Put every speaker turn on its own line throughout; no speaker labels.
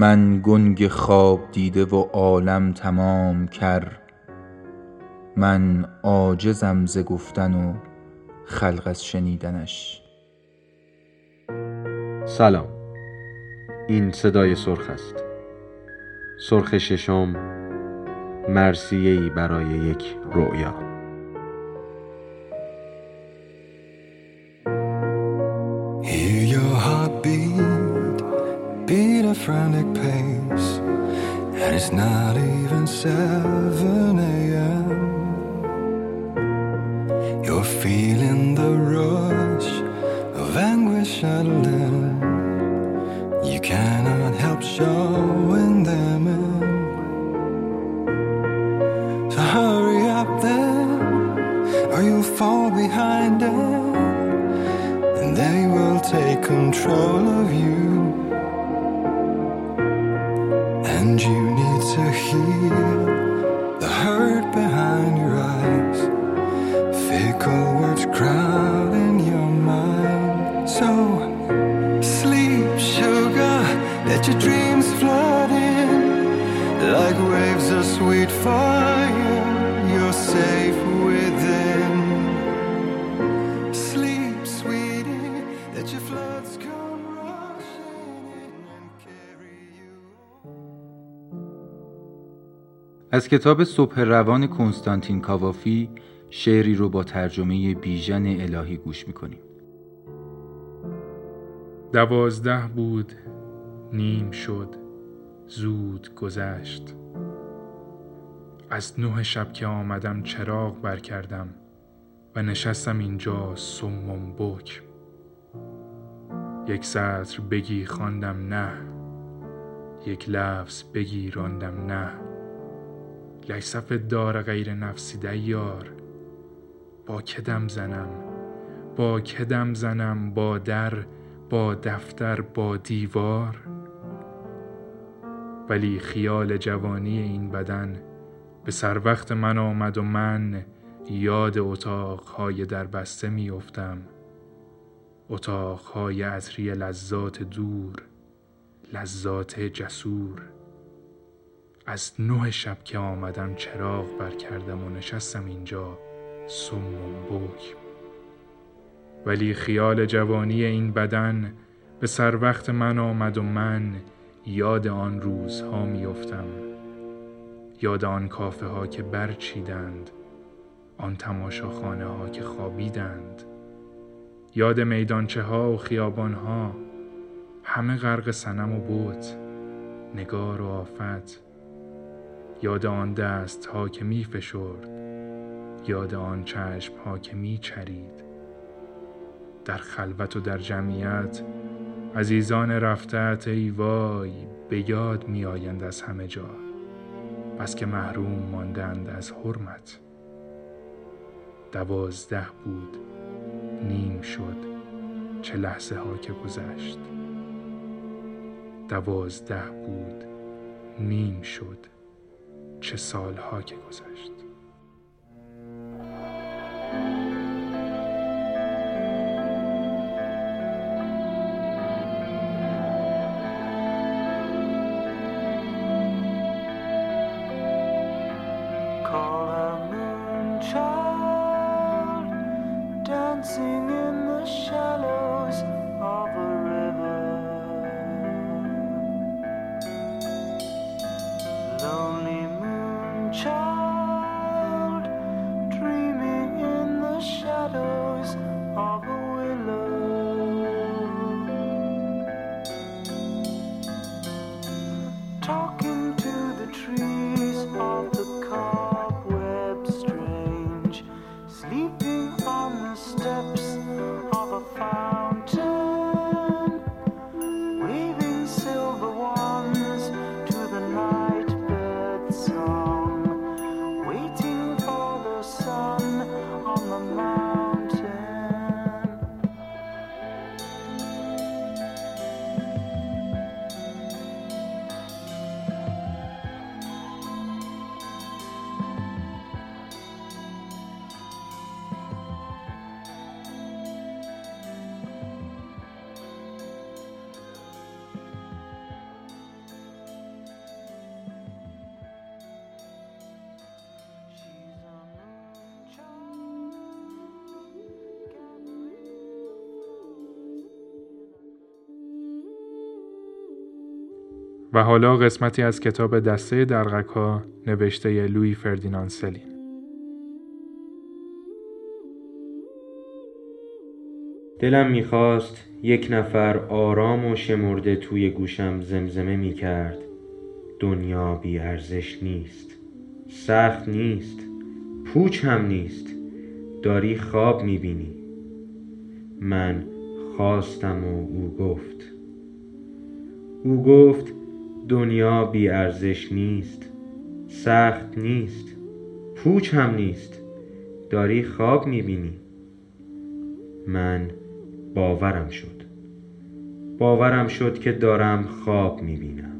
من گنگ خواب دیده و عالم تمام کر من عاجزم ز گفتن و خلق از شنیدنش.
سلام. این صدای سرخ است. سرخ ششم مرسیهای برای یک رؤیا.
It's not even 7
کتاب صبح روان کنستانتین کاوافی شعری رو با ترجمه بیژن الهی گوش می‌کنیم.
دوازده بود نیم شد زود گذشت. از نه شب که آمدم چراغ بر کردم و نشستم اینجا سمم بک. یک سطر بگی خواندم نه یک لفظ بگی راندم نه. لیسف دار غیر نفسی دیار. با کدم زنم؟ با کدم زنم؟ با در با دفتر با دیوار. ولی خیال جوانی این بدن به سر وقت من آمد و من یاد اتاقهای در بسته میافتم. اتاقهای عطری لذات دور لذات جسور. از نه شب که آمدم چراغ بر کردم و نشستم اینجا سمم بک ولی خیال جوانی این بدن به سر وقت من آمد و من یاد آن روزها میافتم. یاد آن کافه ها که برچیدند آن تماشاخانه ها که خوابیدند. یاد میدانچه ها و خیابان ها همه غرق سنم و بوت نگار و آفت. یاد آن دست ها که می فشرد یاد آن چشم ها که می چرید. در خلوت و در جمعیت عزیزان رفتت ای وای به یاد می آیند از همه جا بس که محروم ماندند از حرمت. دوازده بود نیم شد چه لحظه ها که گذشت. دوازده بود نیم شد. چه سالها که گذشت. حالا قسمتی از کتاب دسته درغک ها نوشته لوی فردیناند سلین.
دلم می‌خواست یک نفر آرام و شمرده توی گوشم زمزمه می‌کرد. دنیا بی ارزش نیست. سخت نیست. پوچ هم نیست. داری خواب می‌بینی. من خواستم و او گفت. او گفت دنیا بی ارزش نیست سخت نیست پوچ هم نیست داری خواب می‌بینی. من باورم شد باورم شد که دارم خواب می‌بینم.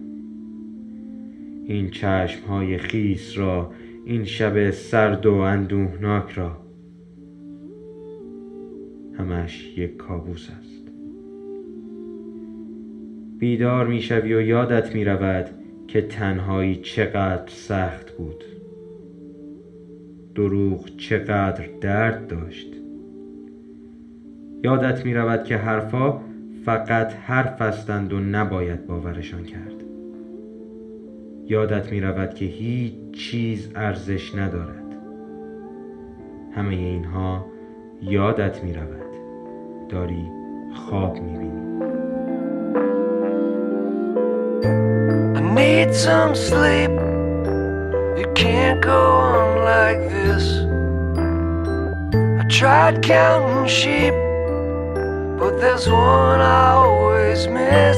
این چشم های خیس را این شب سرد و اندوهناک را همش یک کابوس است. بیدار می‌شوی و یادت می‌رود که تنهایی چقدر سخت بود. دروغ چقدر درد داشت. یادت می رود که حرفا فقط حرف هستند و نباید باورشان کرد. یادت می رود که هیچ چیز ارزش ندارد. همه اینها یادت می رود داری خواب می بینی
I need some sleep. You can't go on like this. I tried counting sheep, but there's one I always miss.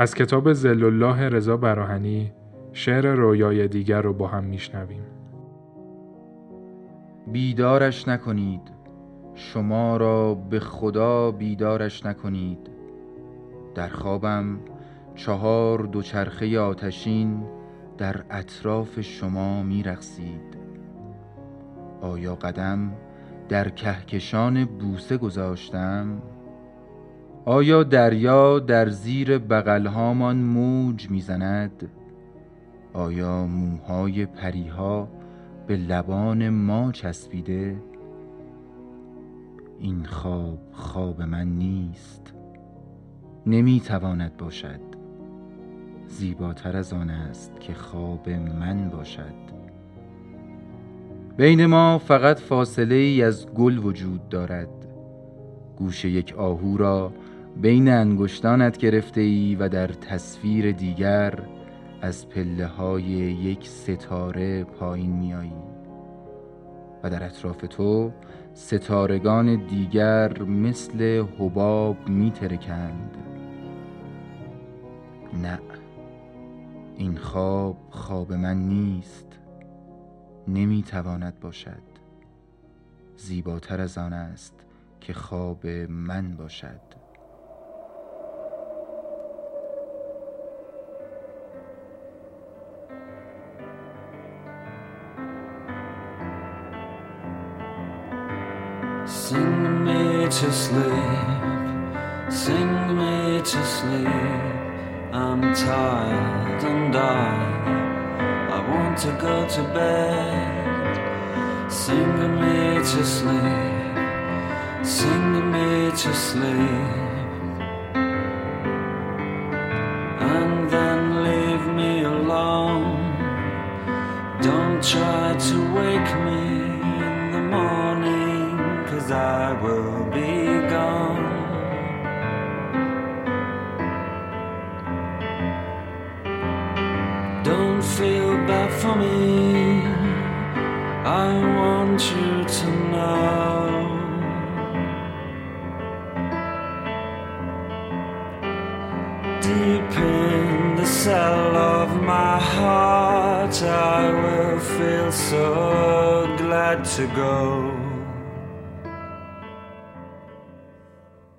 از کتاب زل الله رضا براهنی شعر رویای دیگر رو با هم میشنویم.
بیدارش نکنید. شما را به خدا بیدارش نکنید. در خوابم چهار دوچرخه آتشین در اطراف شما میرقصید. آیا قدم در کهکشان بوسه گذاشتم؟ آیا دریا در زیر بغلهامان موج می‌زند؟ آیا موهای پریها به لبان ما چسبیده؟ این خواب خواب من نیست نمی‌تواند باشد. زیباتر از آن است که خواب من باشد. بین ما فقط فاصله ای از گل وجود دارد. گوش یک آهو را بین انگشتانت گرفته ای و در تصویر دیگر از پله های یک ستاره پایین میایی و در اطراف تو ستارگان دیگر مثل حباب میترکند. نه این خواب خواب من نیست. نمی‌تواند باشد. زیباتر از آن است که خواب من باشد.
Sing me to sleep, sing me to sleep. I'm tired and I, I want to go to bed. Sing me to sleep, sing me to sleep.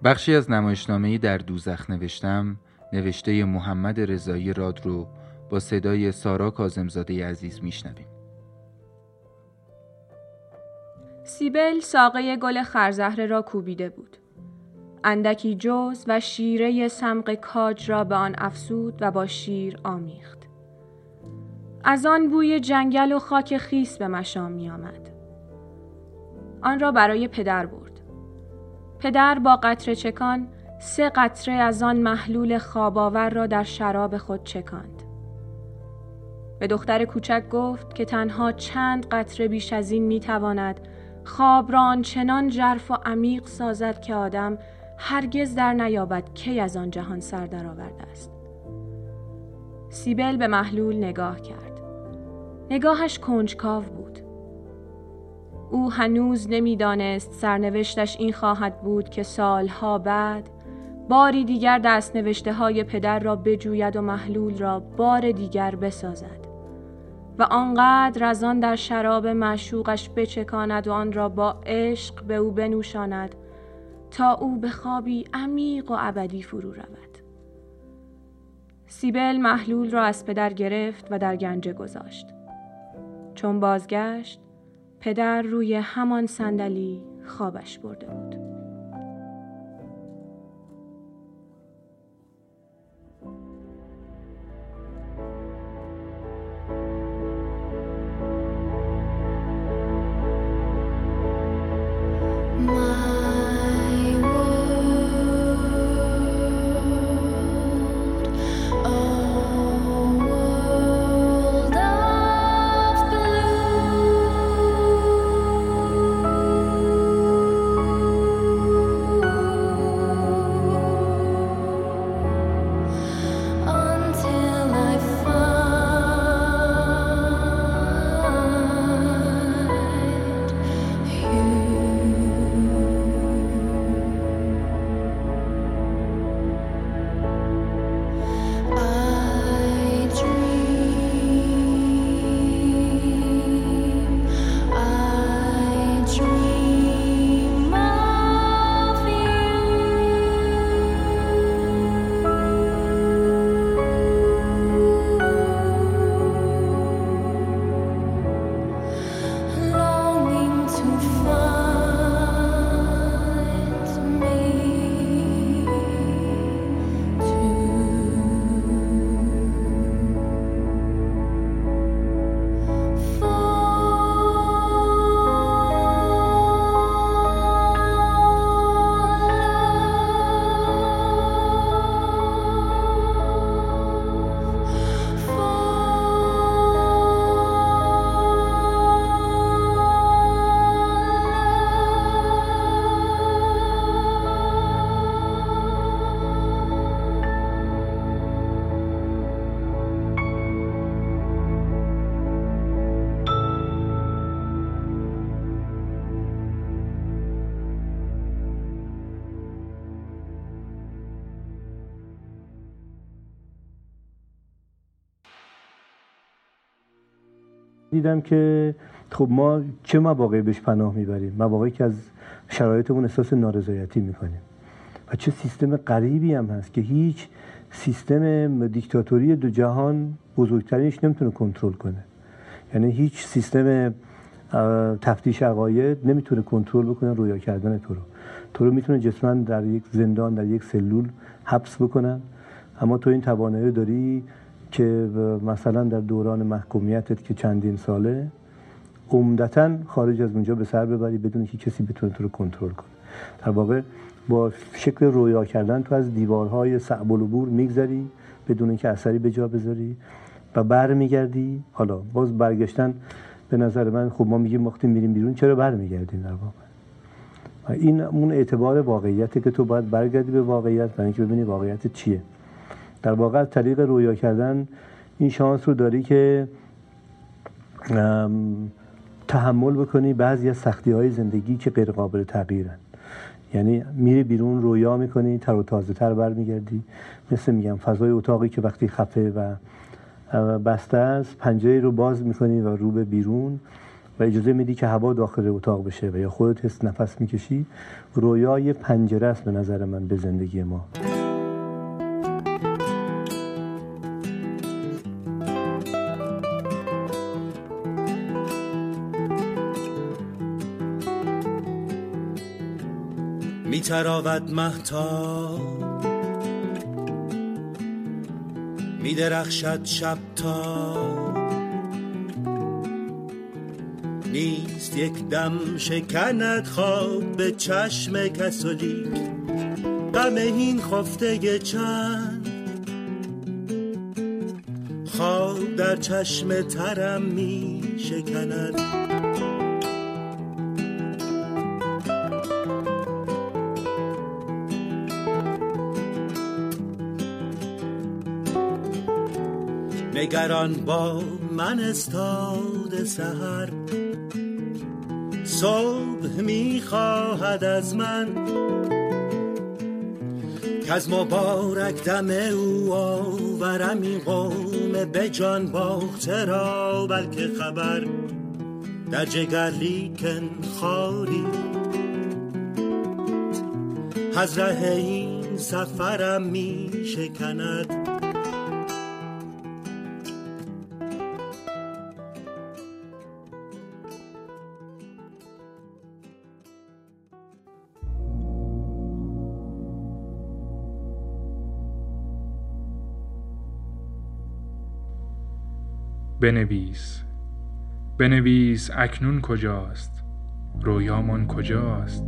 بخشی از نمایشنامه‌ای در دوزخ نوشتم نوشته محمد رضایی راد رو با صدای سارا کازمزاده عزیز میشنویم
سیبل ساقه گل خرزهره را کوبیده بود. اندکی جوز و شیره سمق کاج را به آن افسود و با شیر آمیخت. از آن بوی جنگل و خاک خیس به مشام می آمد. آن را برای پدر برد. پدر با قطره چکان سه قطره از آن محلول خواباور را در شراب خود چکاند. به دختر کوچک گفت که تنها چند قطره بیش از این می تواند خواب را آنچنان جرف و عمیق سازد که آدم هرگز در نیابد کی از آن جهان سر درآورده است. سیبل به محلول نگاه کرد. نگاهش کنجکاو بود. او هنوز نمی‌دانست سرنوشتش این خواهد بود که سالها بعد باری دیگر دست نوشته های پدر را بجوید و محلول را بار دیگر بسازد و آنقدر از آن در شراب معشوقش بچکاند و آن را با عشق به او بنوشاند تا او به خوابی عمیق و ابدی فرو رود. سیبل محلول را از پدر گرفت و در گنجه گذاشت. چون بازگشت پدر روی همان صندلی خوابش برده بود.
دیدم که خب ما چه مواقعی بهش پناه می‌بریم؟ مواقعی که از شرایطمون احساس نارضایتی می‌کنیم. و چه سیستم غریبی هم هست که هیچ سیستم دیکتاتوری دو جهان بزرگترینش نمی‌تونه کنترل کنه. یعنی هیچ سیستم تفتیش عقاید نمی‌تونه کنترل بکنه رویا کردن تو رو. تو رو می‌تونه جسما در یک زندان در یک سلول حبس بکنن. اما تو این توانایی داری که مثلا در دوران محکومیتت که چندین ساله عمدتا خارج از اونجا به سر ببری بدون که کسی بتونه تو رو کنترل کنه. در واقع با شکل رویا کردن تو از دیوارهای صعب العبور میگذری بدون اینکه اثری به جا بذاری و برمیگردی. حالا باز برگشتن به نظر من خب ما میگیم وقتی میریم بیرون چرا برمیگردیم در واقع؟ این اون اعتبار واقعیته که تو باید برگردی به واقعیت برای اینکه ببینی واقعیت چیه. در واقع از طریق رویا کردن این شانس رو داری که تحمل بکنی بعضی از سختی های زندگی که غیر قابل تغییرن. یعنی میری بیرون رویا می‌کنی تر و تازه تر برمیگردی. مثل میگم فضای اتاقی که وقتی خفه و بسته است پنجره رو باز می‌کنی و رو به بیرون و اجازه میدی که هوا داخل اتاق بشه و یا خودت حس نفس می‌کشی. رویا یه پنجره است به نظر من به زندگی ما.
تراود مهتاب. می درخشد شب تا. نیست یک دم شکند خواب به چشم کسولی. غم این خفته چند. خواب در چشم ترم می شکند نگران با من استاد سهر صبح می‌خواهد از من که از مبارک دم او آورم این قوم به جان باخته را بلکه خبر در جگر لیکن خالی. از ره این سفرم می شکند
بنویس. بنویس اکنون کجاست؟ رویامان کجاست؟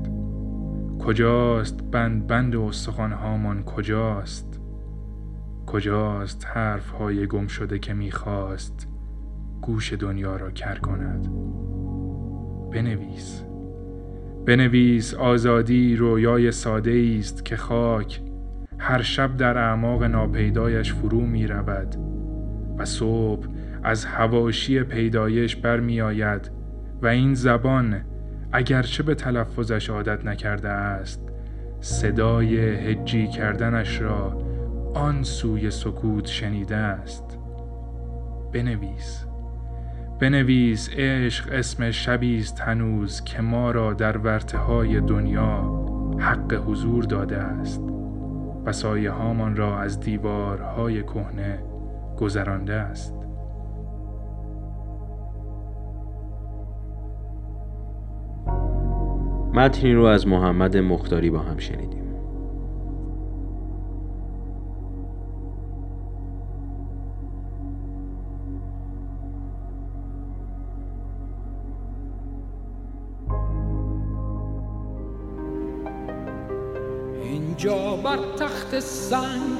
کجاست بند بند استخوانهامان کجاست؟ کجاست حرف های گم شده که می‌خواست گوش دنیا را کر کند؟ بنویس. بنویس آزادی رویای ساده است که خاک هر شب در اعماق ناپیدایش فرو می رود و صبح از هواشی پیدایش برمی آید و این زبان اگرچه به تلفظش عادت نکرده است صدای هجی کردنش را آن سوی سکوت شنیده است. بنویس. بنویس عشق اسم شبی است هنوز که ما را در ورته های دنیا حق حضور داده است و سایه هامان را از دیوارهای کهنه گذرانده است.
متنی رو از محمد مختاری با هم شنیدیم.
اینجا بر تخت سنگ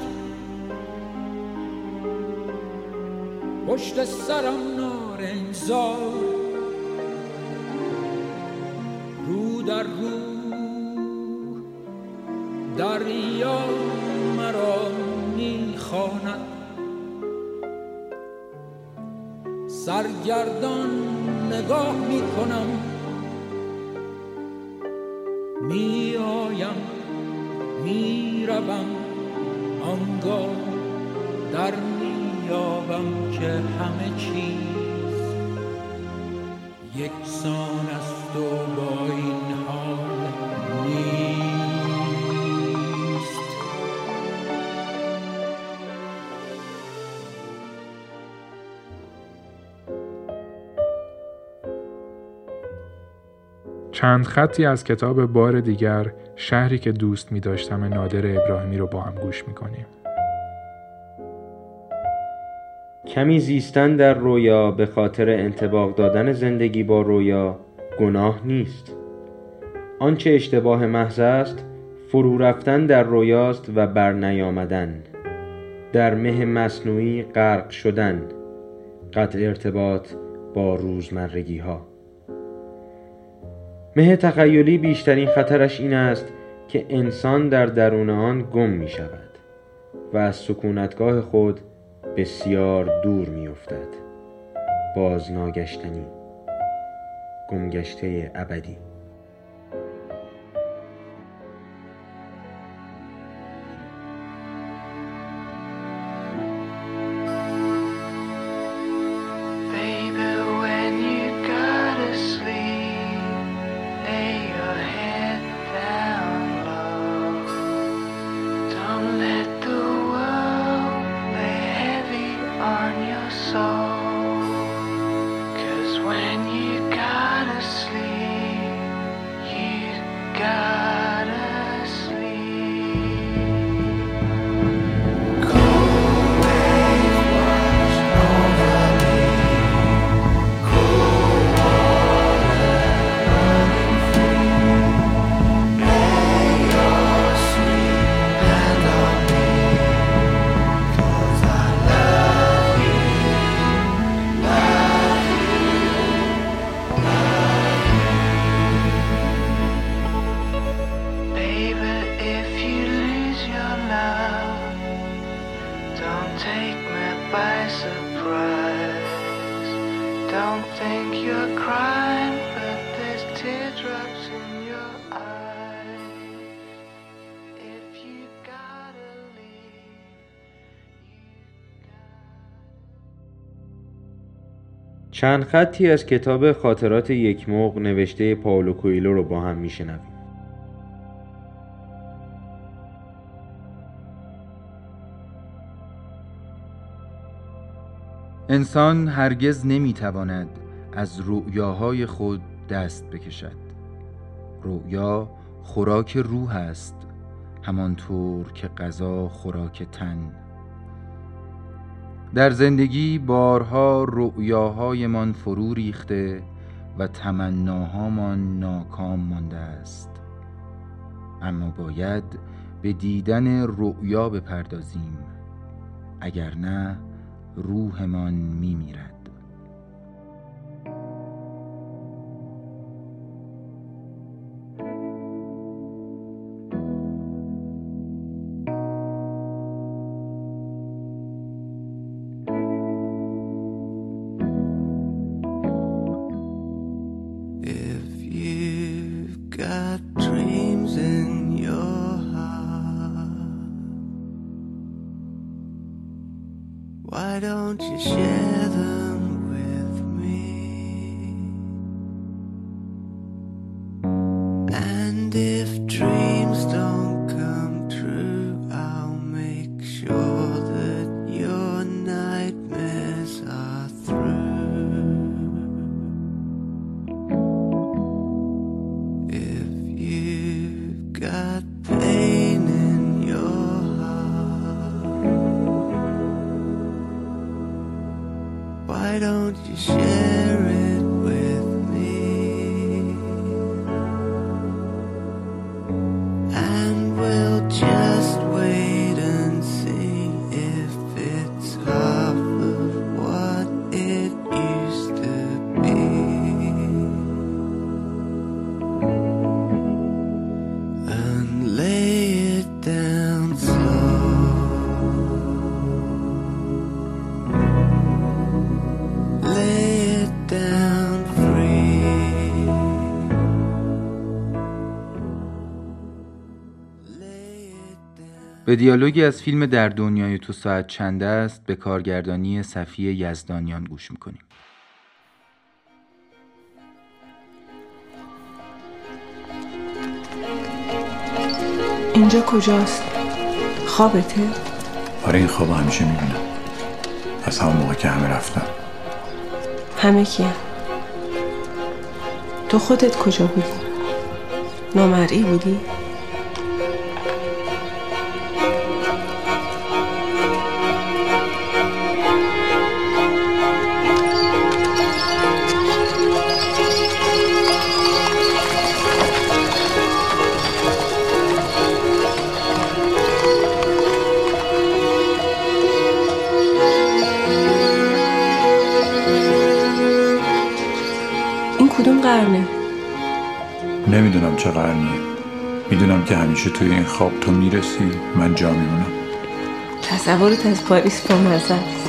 پشت سرم نارنجزار در رو دریا مرا می‌خواند. سرگردان نگاه می‌کنم میآیم می‌روم آنگاه در میابم که همه چیز یکسان است و با
چند خطی از کتاب بار دیگر شهری که دوست می داشتم نادر ابراهیمی رو با هم گوش می کنیم.
کمی زیستن در رویا به خاطر انتباق دادن زندگی با رویا گناه نیست. آنچه اشتباه محض است فرو رفتن در رویاست و بر نیامدن. در مه مصنوعی غرق شدن. قطع ارتباط با روزمرگی ها مه تخیلی بیشترین خطرش این است که انسان در درون آن گم می شود و از سکونتگاه خود بسیار دور می افتد. باز ناگشتنی گمگشته ابدی. چند خطی از کتاب خاطرات یک موق نوشته پاولو کویلو رو با هم میشنویم.
انسان هرگز نمی‌تواند از رؤیاهای خود دست بکشد. رؤیا خوراک روح است همانطور که غذا خوراک تن. در زندگی بارها رؤیاهایمان فرو ریخته و تمناهامان ناکام مانده است. اما باید به دیدن رؤیا بپردازیم اگر نه روحمان میمیرد. به دیالوگی از فیلم در دنیای تو ساعت چند است به کارگردانی صفی یزدانیان گوش می‌کنیم
اینجا کجاست؟ خوابته؟
آره این خواب همیشه می‌بینم از همون موقع که همه رفتن
همه کیه؟ تو خودت کجا بودی؟ نامرئی بودی؟
قرنیه می‌دونم که همیشه توی این خواب تو می‌رسی. من جا میمونم.
تصورت از پاریس با مزه است.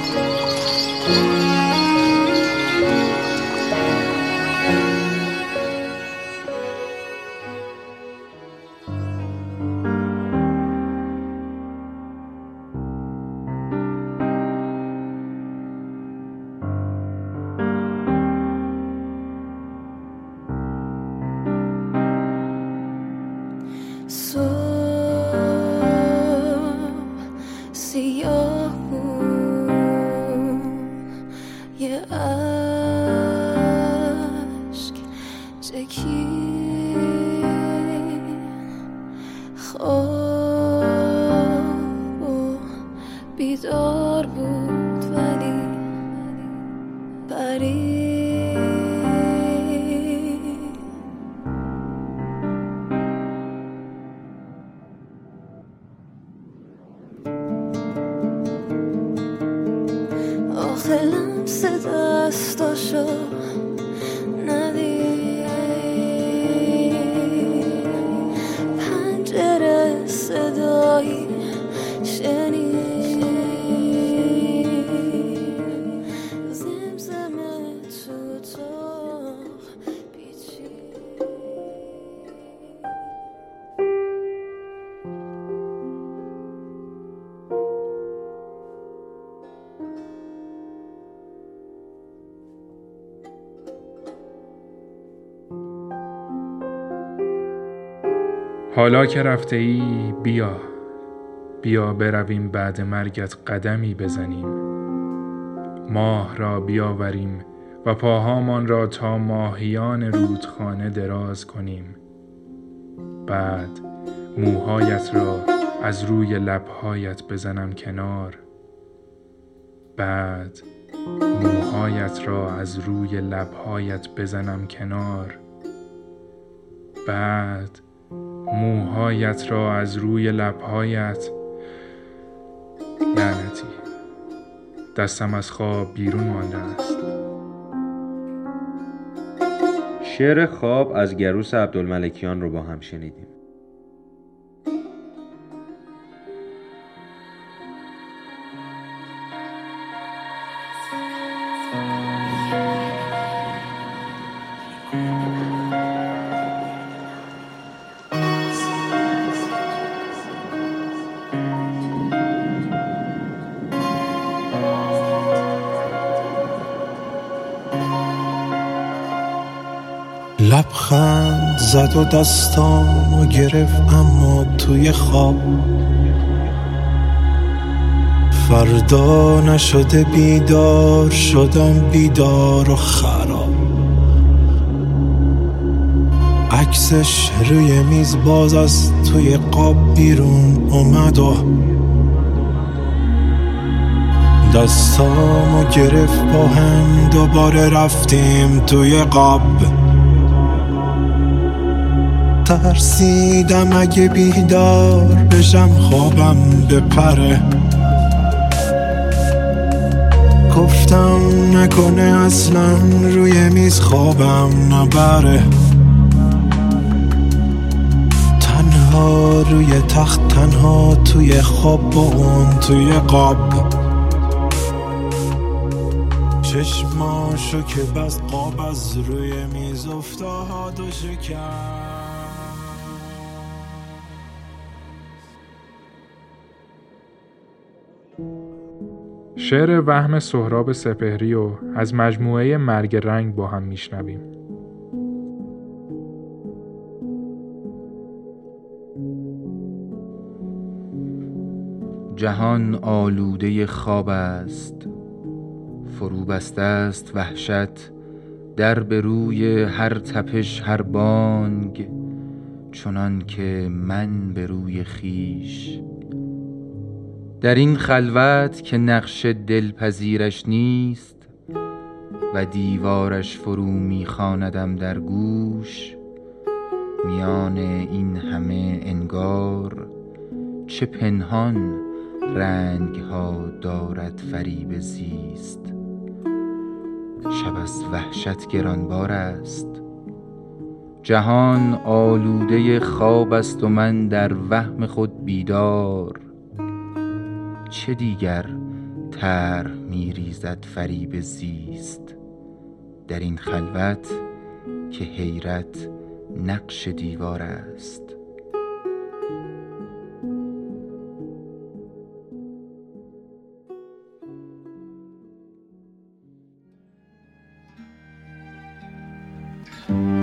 حالا که رفته ای بیا. بیا برویم بعد مرگت قدمی بزنیم. ماه را بیاوریم و پاهامان را تا ماهیان رودخانه دراز کنیم. بعد موهایت را از روی لبهایت بزنم کنار. بعد موهایت را از روی لبهایت بزنم کنار. بعد موهایت را از روی لبهایت لعنتی. دستم از خواب بیرون مانده است.
شعر خواب از گروس عبدالملکیان رو با هم شنیدیم.
زد و دستامو گرفت اما توی خواب. فردا نشده بیدار شدم بیدار و خراب. عکسش روی میز باز از توی قاب بیرون اومد و دستامو گرفت با هم دوباره رفتیم توی قاب. ترسیدم اگه بیدار بشم خوابم بپره گفتم نکنه اصلا روی میز خوابم نبره. تنها روی تخت تنها توی خواب با اون توی قاب. چشماشو که بس قاب از روی میز افتاد و شکست.
شعر وهم سهراب سپهری و از مجموعه مرگ رنگ با هم میشنویم.
جهان آلوده خواب است. فرو بسته است وحشت. در به روی هر تپش هر بانگ. چنان که من به روی خیش در این خلوت که نقش دلپذیرش نیست و دیوارش فرو میخواندم در گوش میان این همه انگار چه پنهان رنگ ها دارد فریب زیست. شب از وحشت گرانبار است. جهان آلوده خواب است و من در وهم خود بیدار. چه دیگر طرح میریزد فریب زیست در این خلوت که حیرت نقش دیوار است.
Sun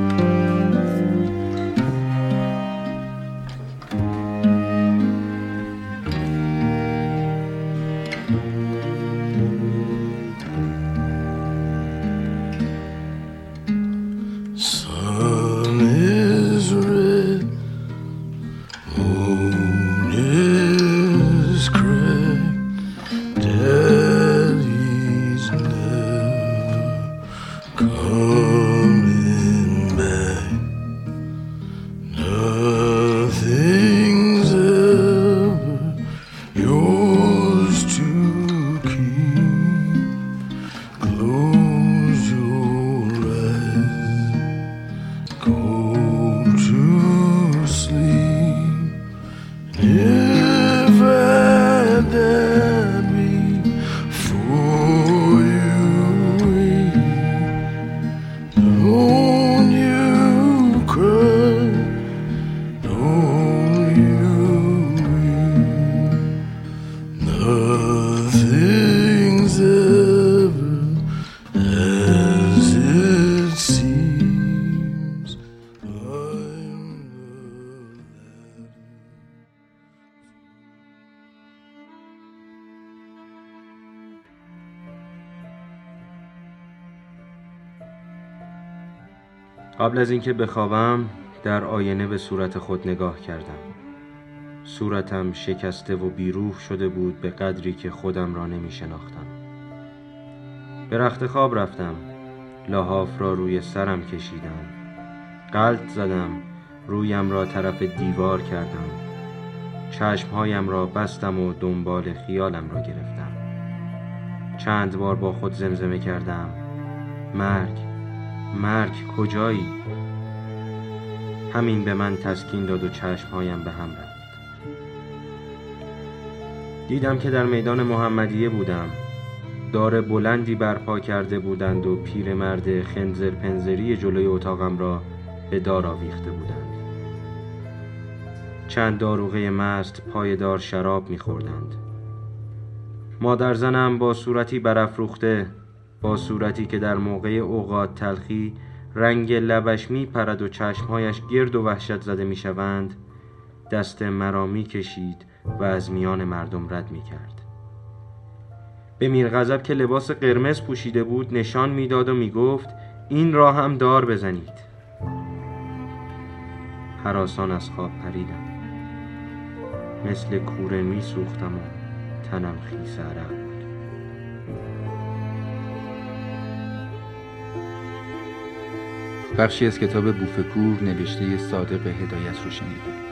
قبل از اینکه بخوابم در آینه به صورت خود نگاه کردم. صورتم شکسته و بیروح شده بود به قدری که خودم را نمی شناختم به رخت خواب رفتم. لحاف را روی سرم کشیدم. قلط زدم. رویم را طرف دیوار کردم. چشمهایم را بستم و دنبال خیالم را گرفتم. چند بار با خود زمزمه کردم. مرگ. مرگ کجایی؟ همین به من تسکین داد و چشمهایم به هم رفت. دیدم که در میدان محمدیه بودم. دار بلندی برپا کرده بودند و پیرمرد خنزر پنزری جلوی اتاقم را به دار آویخته بودند. چند داروغه مست پایدار شراب میخوردند. مادر زنم با صورتی برافروخته با صورتی که در موقع اوقات تلخی رنگ لبش می پرد و چشمهایش گرد و وحشت زده می شوند دست مرا می کشید و از میان مردم رد می کرد به میرغضب که لباس قرمز پوشیده بود نشان می‌داد و می گفت این را هم دار بزنید. حراسان از خواب پریدم. مثل کوره می سوختم و تنم خیس
بخشی از کتاب بوفکور نوشته صادق هدایت رو شنیدید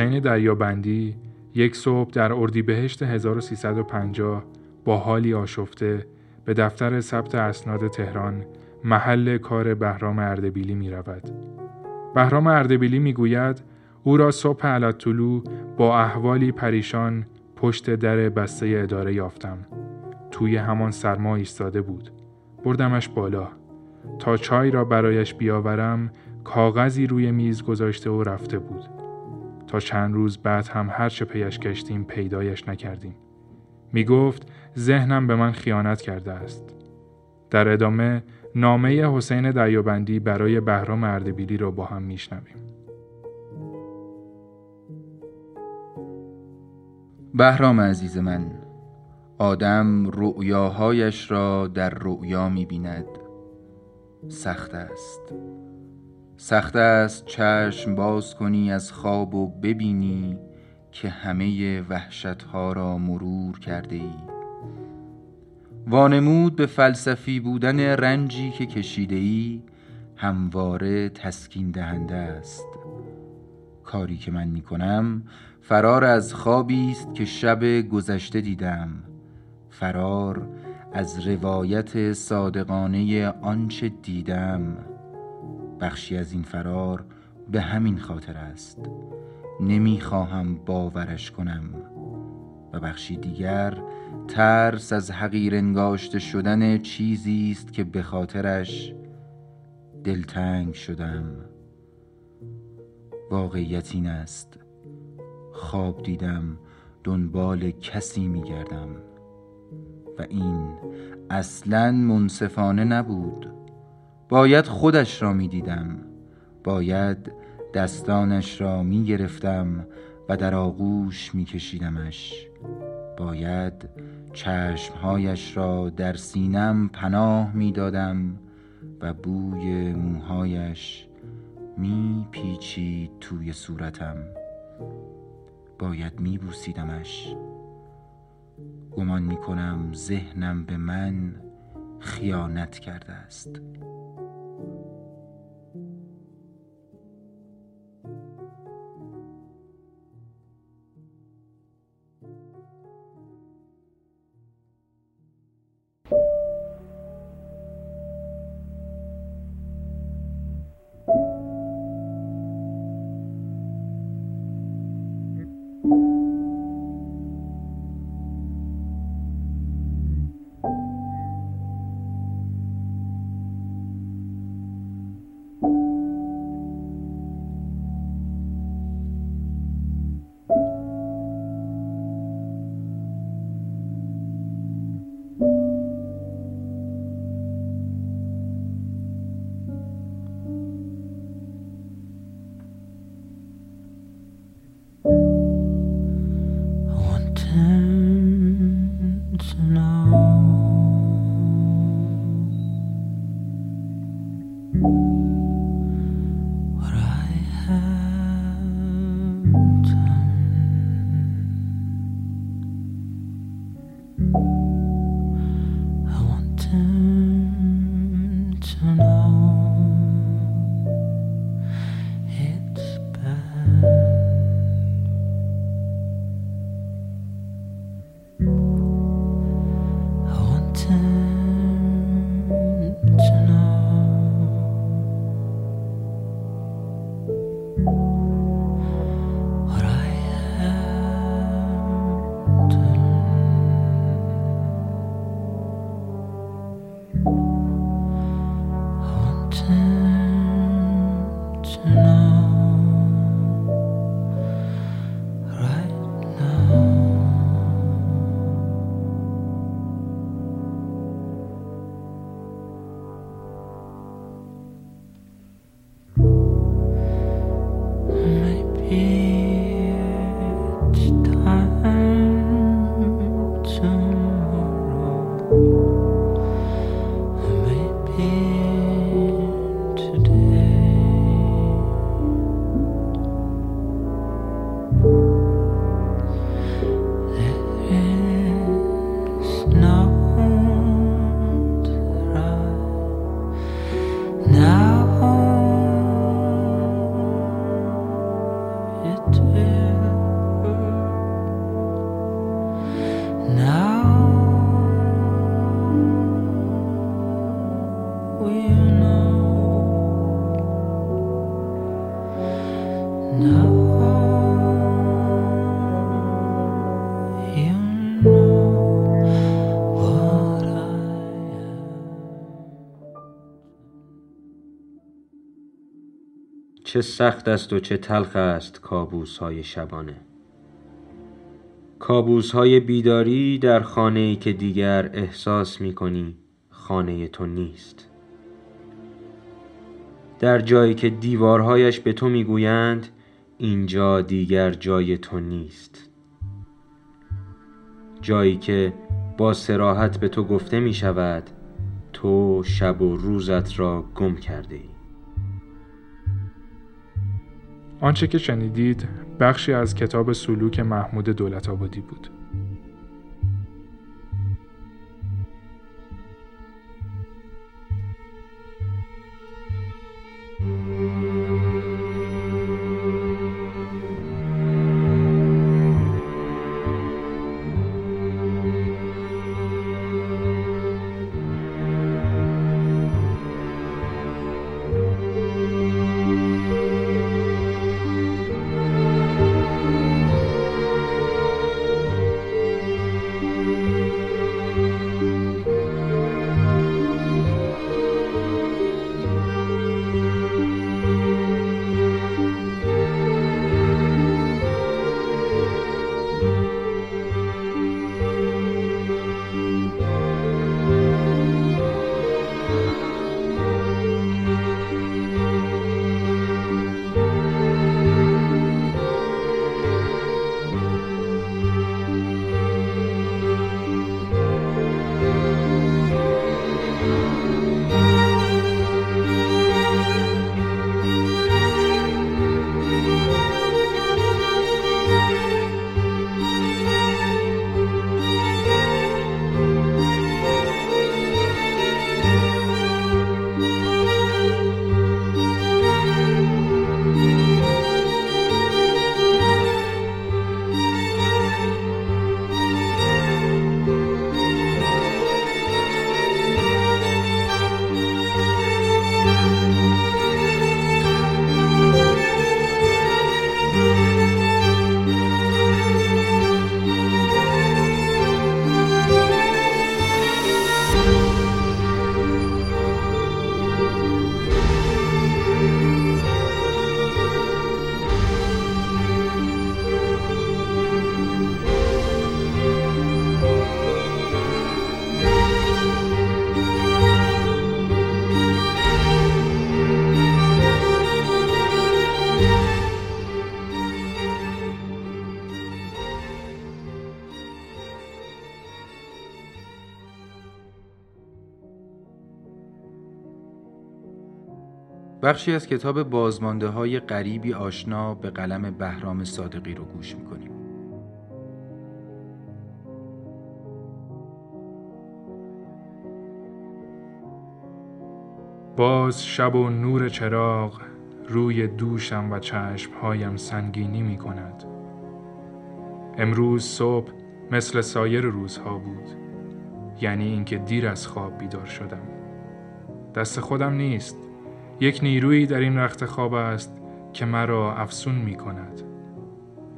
حسین دریابندی یک صبح در اردیبهشت 1350 با حالی آشفته به دفتر ثبت اسناد تهران محل کار بهرام اردبیلی می رود. بهرام اردبیلی می گوید او را صبح علت با احوالی پریشان پشت در بسته اداره یافتم. توی همان سرما ایستاده بود. بردمش بالا. تا چای را برایش بیاورم کاغذی روی میز گذاشته و رفته بود. تا چند روز بعد هم هر چه پیش گشتیم پیدایش نکردیم. می گفت ذهنم به من خیانت کرده است. در ادامه نامه حسین دیابندی برای بهرام اردبیلی را با هم میشنویم.
بهرام عزیز من آدم رؤیاهایش را در رؤیا می بیند سخت است سخت است چشم باز کنی از خواب و ببینی که همه وحشتها را مرور کرده ای. وانمود به فلسفی بودن رنجی که کشیده ای همواره تسکین دهنده است. کاری که من می کنم فرار از خوابی است که شب گذشته دیدم. فرار از روایت صادقانه آنچه دیدم. بخشی از این فرار به همین خاطر است.
نمی‌خواهم باورش کنم. و بخشی دیگر ترس از حقیر انگاشته شدن چیزی است که به خاطرش دلتنگ شدم. واقعیت این است. خواب دیدم دنبال کسی میگردم. و این اصلا منصفانه نبود. باید خودش را می‌دیدم. باید دستانش را می گرفتم و در آغوش می کشیدمش باید چشمهایش را در سینم پناه می دادم و بوی موهایش می پیچید توی صورتم. باید می بوسیدمش گمان می کنم ذهنم به من خیانت کرده است.
چه سخت است و چه تلخ است کابوس های شبانه. کابوس های بیداری در خانه ای که دیگر احساس می کنی خانه تو نیست. در جایی که دیوارهایش به تو می‌گویند اینجا دیگر جای تو نیست. جایی که با سراحت به تو گفته می شود تو شب و روزت را گم کرده ای.
آنچه که شنیدید بخشی از کتاب سلوک محمود دولت آبادی بود.
بخشی از کتاب بازمانده های غریبی آشنا به قلم بهرام صادقی رو گوش می‌کنیم.
باز شب و نور چراغ روی دوشم و چشمهایم سنگینی می کند امروز صبح مثل سایر روزها بود یعنی اینکه دیر از خواب بیدار شدم. دست خودم نیست. یک نیرویی در این رخت خواب است که مرا افسون می کند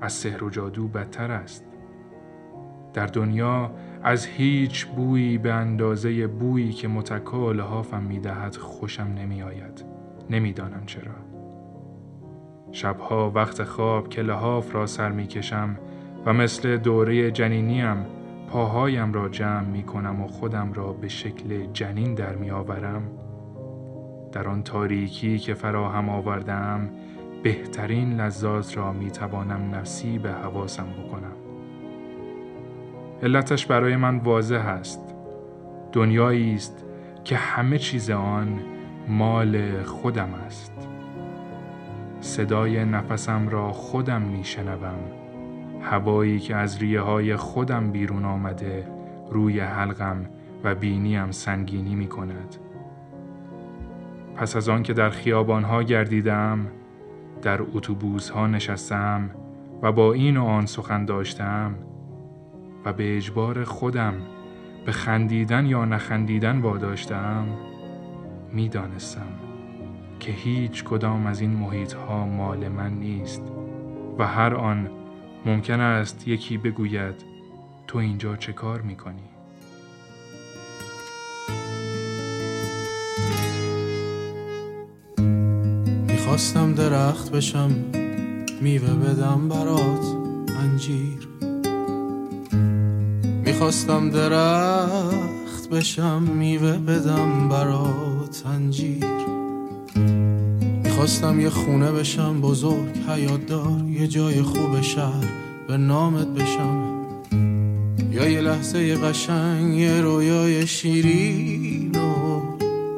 از سحر و جادو بدتر است. در دنیا از هیچ بویی به اندازه بویی که متکا لحافم می دهد خوشم نمی آید نمی‌دانم چرا. شبها وقت خواب که لحاف را سر می کشم و مثل دوره جنینیم پاهایم را جمع می کنم و خودم را به شکل جنین در می آورم در آن تاریکی که فراهم آوردم بهترین لذات را می توانم نصیب حواسم بکنم. علتش برای من واضح است. دنیایی است که همه چیز آن مال خودم است. صدای نفسم را خودم می شنوم هوایی که از ریه های خودم بیرون آمده روی حلقم و بینیم سنگینی می کند پس از آن که در خیابان ها گردیدم در اتوبوس ها نشستم و با این و آن سخن داشتم و به اجبار خودم به خندیدن یا نخندیدن واداشتم می‌دانستم که هیچ کدام از این محیط ها مال من نیست و هر آن ممکن است یکی بگوید تو اینجا چه کار می‌کنی؟
می‌خواستم درخت بشم میوه بدم برات انجیر. می‌خواستم درخت بشم میوه بدم برات انجیر. می‌خواستم یه خونه بشم بزرگ حیات دار یه جای خوب شهر به نامت بشم. یا یه لحظه قشنگ یه رویای شیرین و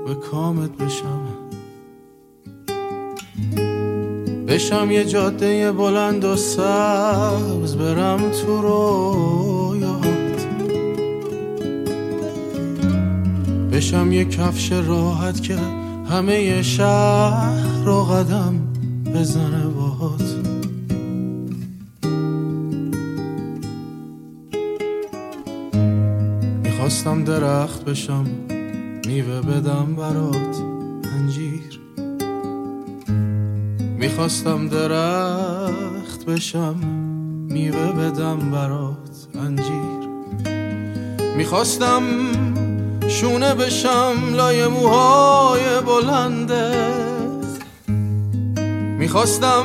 به کامت بشم. بشم یه جاده بلند و سبز برم تو رویات. بشم یه کفش راحت که همه شهر رو قدم بزنه باهات. می‌خواستم درخت بشم میوه بدم برات. می‌خواستم درخت بشم میوه بدم برات انجیر. می‌خواستم شونه بشم لای موهای بلندت می‌خواستم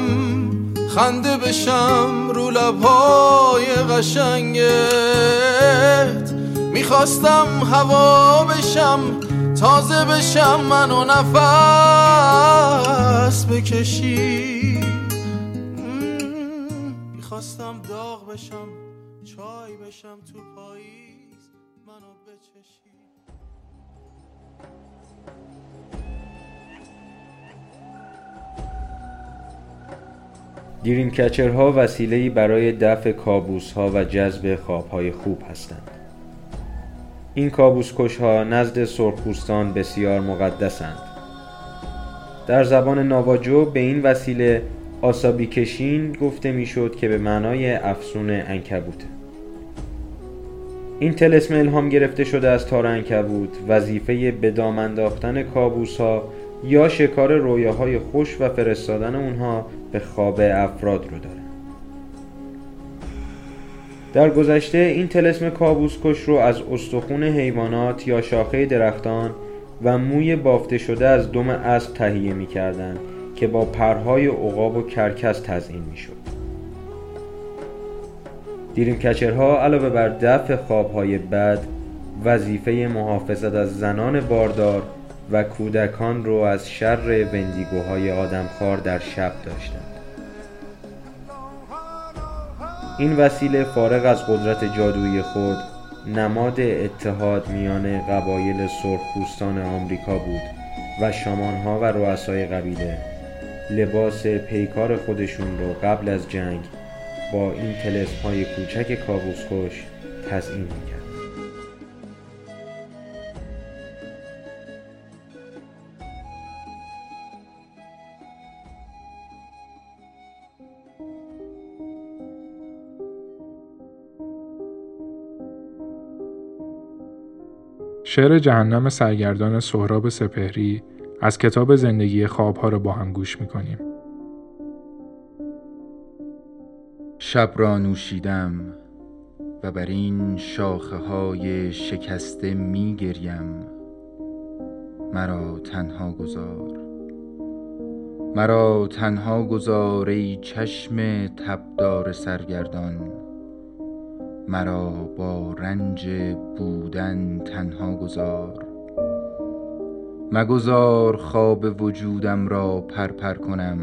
خنده بشم رو لبهای قشنگت. می‌خواستم هوا بشم تازه بشم منو نفس بکشی می‌خواستم داغ بشم چای بشم تو پاییز منو بچشی
دیرین کچرها وسیله‌ای برای دفع کابوس‌ها و جذب خواب‌های خوب هستند. این کابوس ها نزد سرخپوستان بسیار مقدسند. در زبان ناواجو به این وسیله آسابی کشین گفته می‌شد که به معنای افسون انکبوته. این تلسم الهام گرفته شده از تار انکبوت وظیفه به دام انداختن کابوس ها یا شکار رویاهای خوش و فرستادن اونها به خواب افراد رو داره در گذشته این تلسم کابوس کش رو از استخون حیوانات یا شاخه درختان و موی بافته شده از دم اسب تهیه می کردن که با پرهای عقاب و کرکس تزئین می شد. دیرین کچرها علاوه بر دفع خوابهای بد وظیفه محافظت از زنان باردار و کودکان رو از شر وندیگوهای آدمخوار در شب داشتند این وسیله فارغ از قدرت جادویی خود نماد اتحاد میان قبایل سرخپوستان آمریکا بود و شامانها و رؤسای قبیله. لباس پیکار خودشون رو قبل از جنگ با این تلسم های کوچک کابوس کش تزئین می‌کرد.
شعر جهنم سرگردان سهراب سپهری از کتاب زندگی خوابها رو با هم گوش می‌کنیم.
شب را نوشیدم و بر این شاخه های شکسته می گریم مرا تنها گذار. مرا تنها گذار ای چشم تبدار سرگردان. مرا با رنج بودن تنها گذار. مگذار خواب وجودم را پرپر کنم.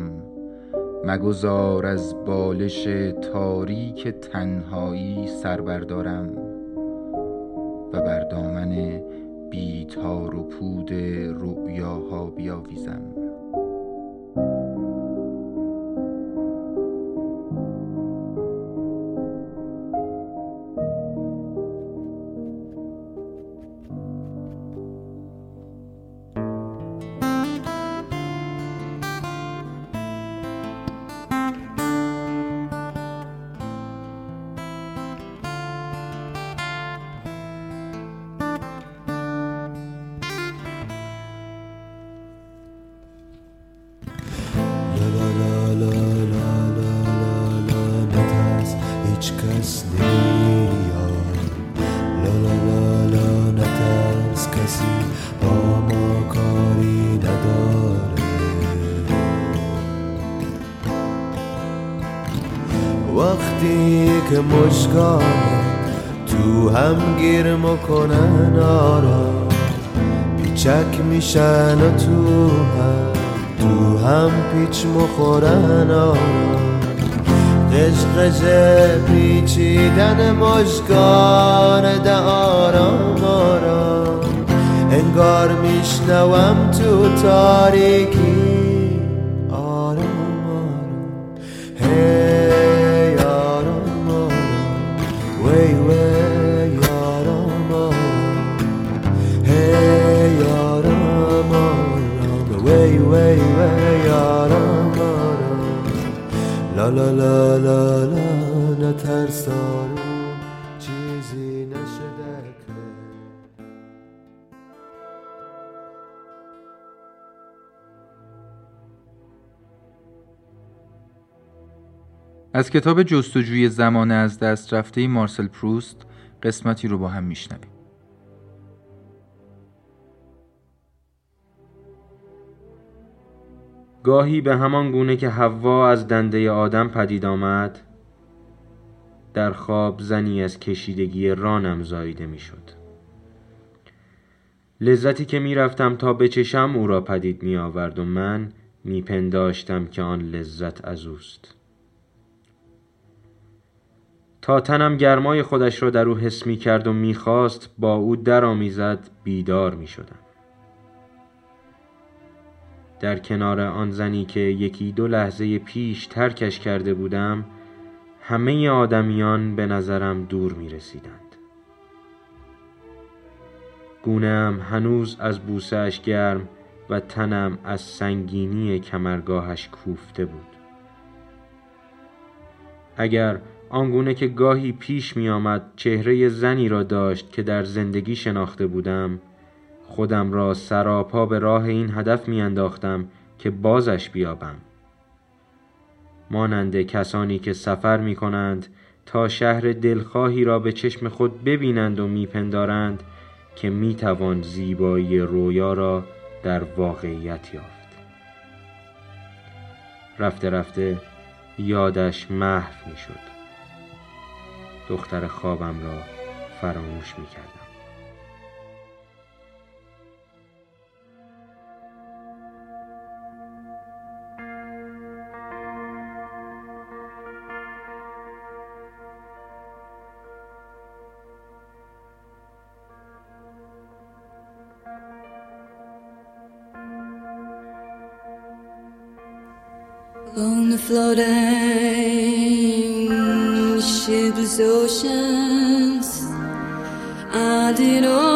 مگذار از بالش تاریک تنهایی سر بردارم. و بر دامن بیتار و پود رؤیاها بیاویزم.
وقتی که مشکانه تو هم گیر می‌کنن آرام پیچک میشن و تو هم تو هم پیچ مخورن آرام قشقش پیچیدن مشکان ده آرام آرام انگار میشنوم تو تاریکی لا لا لا لا لا نترس آروم چیزی نشده که.
از کتاب جستجوی زمان از دست رفته مارسل پروست قسمتی رو با هم میشنویم.
گاهی به همان گونه که حوا از دنده آدم پدید آمد در خواب زنی از کشیدگی رانم زاییده می‌شد. لذتی که می‌رفتم تا بچشم او را پدید می آورد و من میپنداشتم که آن لذت از اوست تا تنم گرمای خودش را در او حس می کرد و می‌خواست با او درآمیزد بیدار می شدم. در کنار آن زنی که یکی دو لحظه پیش ترکش کرده بودم همه آدمیان به نظرم دور می رسیدند. گونه‌ام هنوز از بوسهش گرم و تنم از سنگینی کمرگاهش کوفته بود. اگر آنگونه که گاهی پیش می آمد چهره زنی را داشت که در زندگی شناخته بودم خودم را سراپا به راه این هدف می انداختم که بازش بیابم. مانند کسانی که سفر می کنند تا شهر دلخواهی را به چشم خود ببینند و میپندارند که می توان زیبایی رویا را در واقعیت یافت. رفته رفته یادش محو می شد دختر خوابم را فراموش می
floating shipless oceans, I did all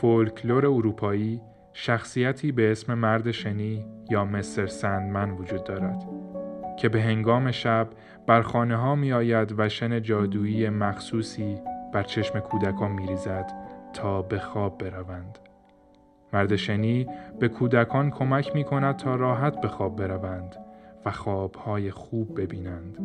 فولکلور اروپایی شخصیتی به اسم مرد شنی یا مستر سندمن وجود دارد که به هنگام شب بر خانه ها می آید و شن جادویی مخصوصی بر چشم کودکان می ریزد تا به خواب بروند. مرد شنی به کودکان کمک می کند تا راحت به خواب بروند و خوابهای خوب ببینند.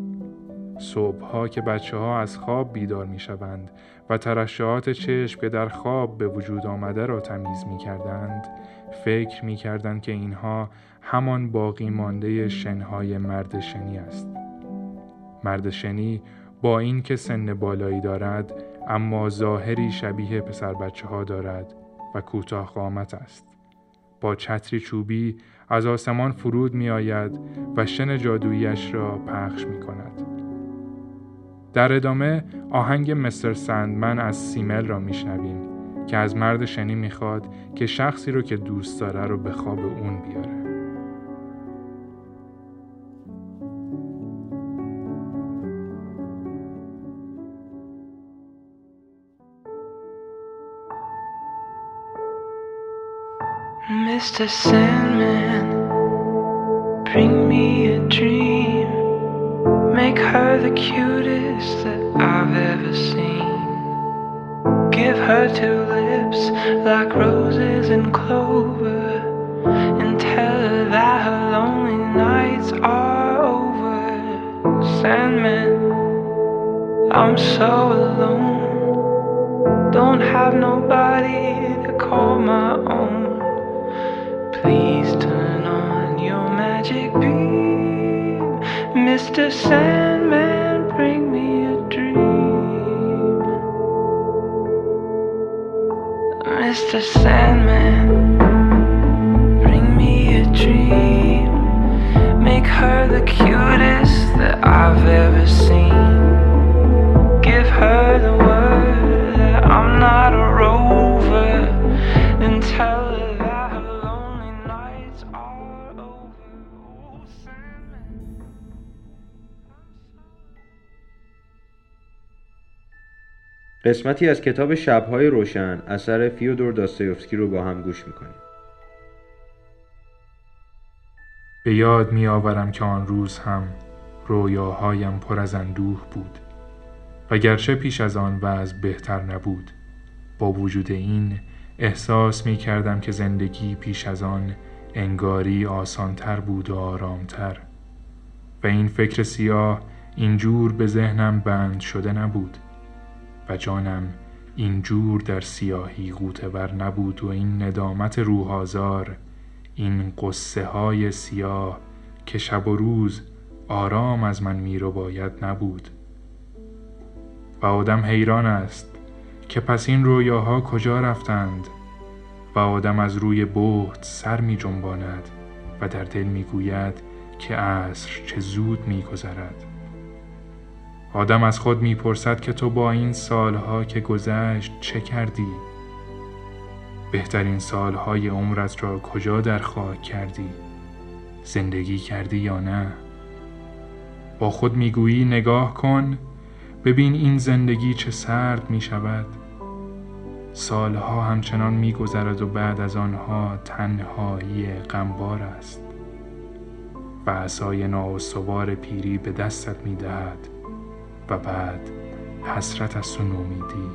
صبحها که بچه ها از خواب بیدار می شوند و ترشحات چشم که در خواب به وجود آمده را تمیز می کردند فکر می کردند که اینها همان باقی مانده شنهای مرد شنی است. مرد شنی با این که سن بالایی دارد اما ظاهری شبیه پسر بچه ها دارد و کوتاه قامت است. با چتری چوبی از آسمان فرود می آید و شن جادویش را پخش می کند. در ادامه آهنگ مستر سندمن از سیمل را میشنویم که از مرد شنی می‌خواد که شخصی رو که دوست داره رو به خواب اون بیاره.
Mr. Sandman, her the cutest that I've ever seen. Give her two lips like roses and clover. And tell her that her lonely nights are over. Sandman, I'm so alone. Don't have nobody to call my own. Please turn on your magic. Mr. Sandman, bring me a dream. Mr. Sandman, bring me a dream. Make her the cutest that I've ever seen. Give her the word
قسمتی از کتاب شبهای روشن اثر فیودور داستایوفسکی رو با هم گوش می‌کنیم.
به یاد می آورم که آن روز هم رویاهایم پر از اندوه بود و گرچه پیش از آن وضع بهتر نبود با وجود این احساس می کردم که زندگی پیش از آن انگاری آسانتر بود و آرامتر و این فکر سیاه اینجور به ذهنم بند شده نبود. و جانم اینجور در سیاهی غوطه‌ور نبود و این ندامت روحآزار این قصه های سیاه که شب و روز آرام از من می رو باید نبود. و آدم حیران است که پس این رویاها کجا رفتند؟ و آدم از روی بهت سر می جنباند و در دل می گوید که عصر چه زود می گذرد. آدم از خود می پرسد که تو با این سالها که گذشت چه کردی؟ بهترین سالهای عمرت را کجا در خاک کردی؟ زندگی کردی یا نه؟ با خود می‌گویی نگاه کن ببین این زندگی چه سرد می شود سالها همچنان می گذرد و بعد از آنها تنهایی غمبار است و عصای نااستوار پیری به دستت می دهد و بعد حسرت از تو نومیدی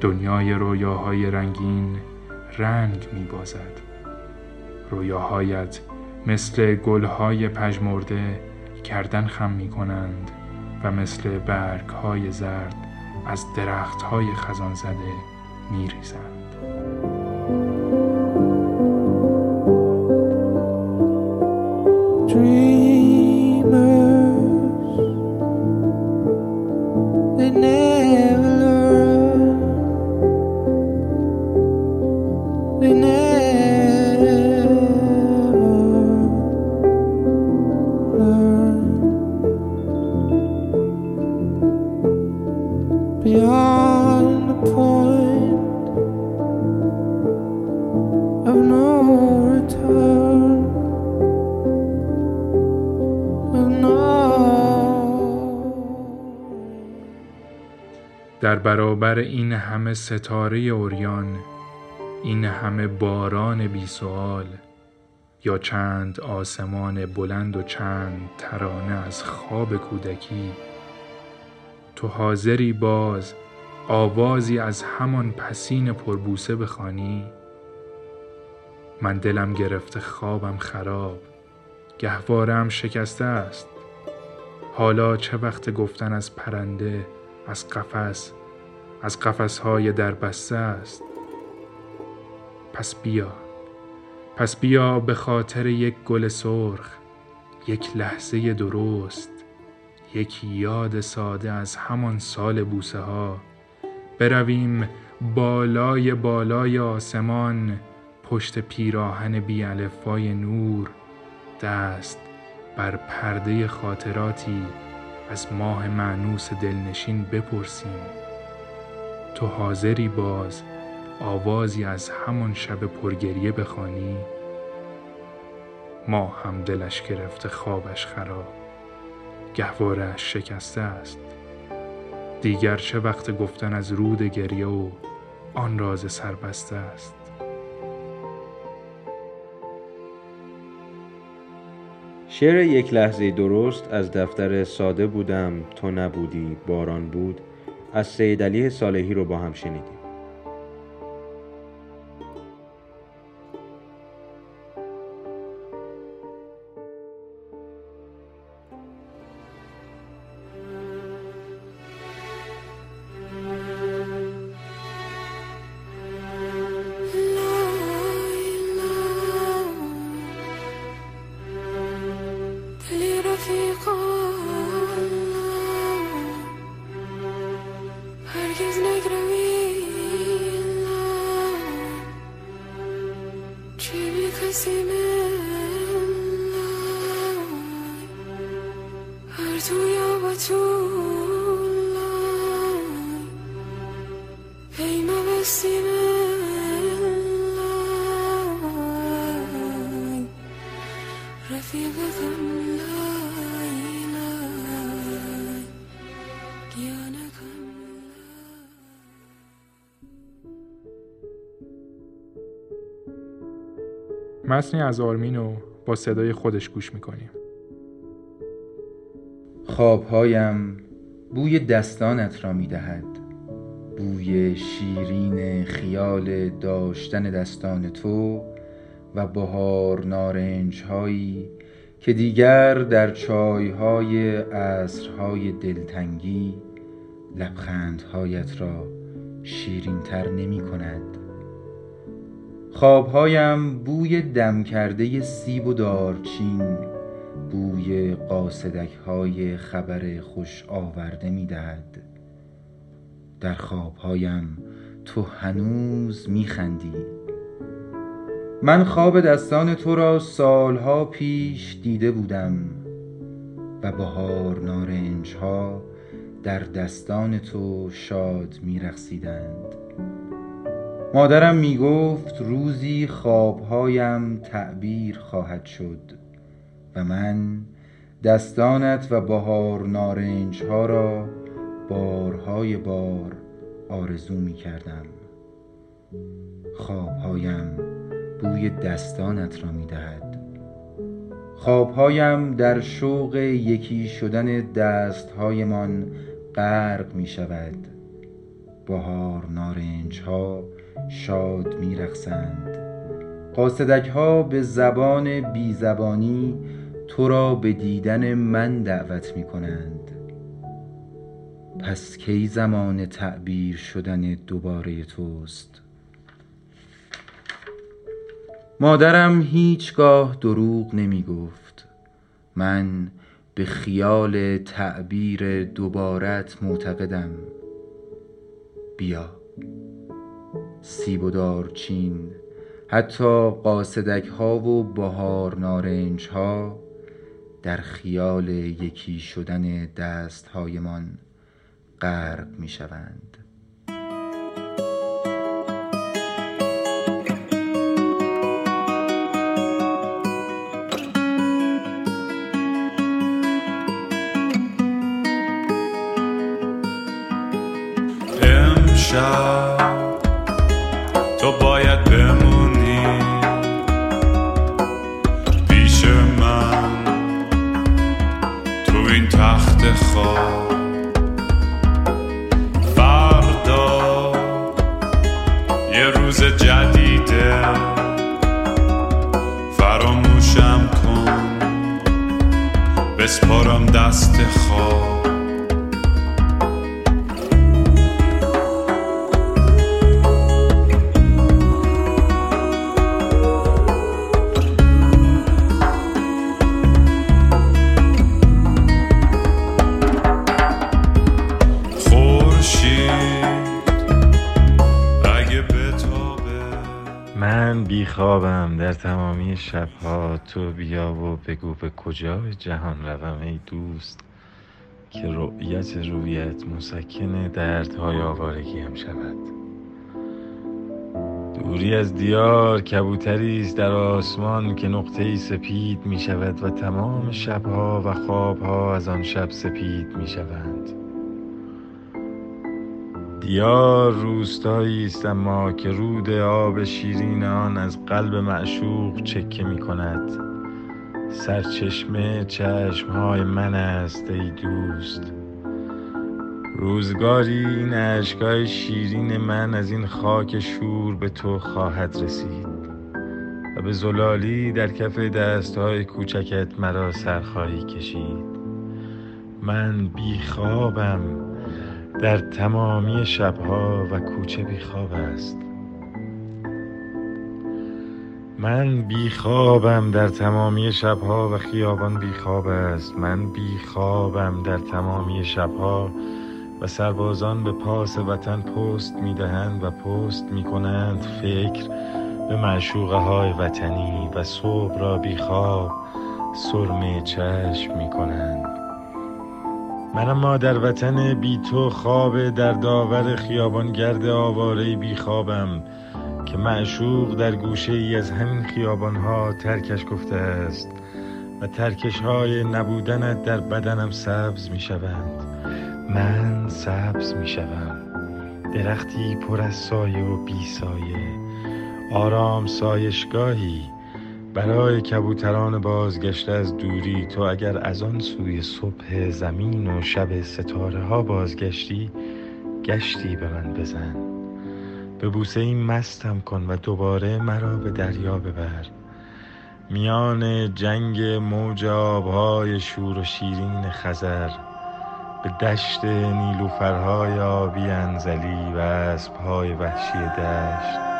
دنیای رویاهای رنگین رنگ می بازد رویاهایت مثل گلهای پژمرده کردن خم می کنند و مثل برگ های زرد از درخت های خزان زده می ریزند.
beyond
برابر این همه ستاره اوریان این همه باران بی سوال یا چند آسمان بلند و چند ترانه از خواب کودکی. تو حاضری باز آوازی از همان پسین پربوسه بخوانی؟ من دلم گرفته خوابم خراب گهوارم شکسته است. حالا چه وقت گفتن از پرنده از قفس؟ از قفسهای در بسته است. پس بیا. پس بیا به خاطر یک گل سرخ یک لحظه درست یک یاد ساده از همان سال بوسه ها برویم بالای بالای آسمان پشت پیراهن بی الفبای نور. دست بر پرده خاطراتی از ماه معنوس دلنشین بپرسیم. تو حاضری باز آوازی از همان شب پرگریه بخوانی؟ ما هم دلش گرفته خوابش خراب. گهوارش شکسته است. دیگر چه وقت گفتن از رود گریه و آن راز سربسته است؟
شعر یک لحظه درست از دفتر ساده بودم تو نبودی باران بود. از سید علی صالحی رو با هم شنیدیم.
بی کسی
متنی از آرمین رو با صدای خودش گوش می‌کنیم.
خوابهایم بوی دستانت را می دهد بوی شیرین خیال داشتن دستان تو و بهار نارنج هایی که دیگر در چای های عصرهای دلتنگی لبخندهایت را شیرین تر نمی کند خوابهایم بوی دم کرده سیب و دارچین بوی قاصدک های خبر خوش آورده می دهد در خوابهایم تو هنوز می خندی من خواب دستان تو را سالها پیش دیده بودم و بهار نارنج ها در دستان تو شاد می رقصیدند مادرم می گفت روزی خوابهایم تعبیر خواهد شد و من دستانت و بهار نارنج ها را بارهای بار آرزو می کردم خوابهایم بوی دستانت را می دهد خوابهایم در شوق یکی شدن دستهایمان غرق می شود بهار نارنج ها شاد می رقصند قاصدک ها به زبان بی زبانی تو را به دیدن من دعوت می کنند پس کی زمان تعبیر شدن دوباره توست؟ مادرم هیچگاه دروغ نمی گفت من به خیال تعبیر دوبارت معتقدم. بیا. سیب و دارچین حتی قاصدک ها و بهار نارنج ها در خیال یکی شدن دست هایمان غرق می شوند
امشب تو
بیا و بگو به کجای جهان روم ای دوست که رؤیت رویت مسکن دردهای آوارگیم شود. دوری از دیار کبوتری است در آسمان که نقطه سپید می شود و تمام شبها و خوابها از آن شب سپید می شوند دیار روستایی است اما که رود آب شیرین آن از قلب معشوق چکه می کند سرچشمه چشمهای من است ای دوست. روزگاری این اشکهای شیرین من از این خاک شور به تو خواهد رسید و به زلالی در کف دستهای کوچکت مرا سرخواهی کشید. من بیخوابم در تمامی شبها و کوچه بیخواب است. من بیخوابم در تمامی شبها و خیابان بیخواب است. من بیخوابم در تمامی شبها و سربازان به پاس وطن پست می‌دهند و پست می‌کنند فکر به معشوقه های وطنی و صبح را بیخواب سرمه چشم می‌کنند. من اما در وطن بی تو خواب در داور خیابانگرد آواره بی خوابم. که معشوق در گوشه ای از همین خیابان ها ترکش گفته است و ترکش های نبودنت در بدنم سبز می شوند من سبز می شوم درختی پر از سایه و بی سایه. آرام سایشگاهی. برای کبوتران بازگشته از دوری تو اگر از آن سوی صبح زمین و شب ستاره ها بازگشتی گشتی به من بزن. به بوسه این مستم کن و دوباره مرا به دریا ببر. میان جنگ موج آبهای شور و شیرین خزر به دشت نیلوفرهای آبی انزلی و اسبهای وحشی دشت.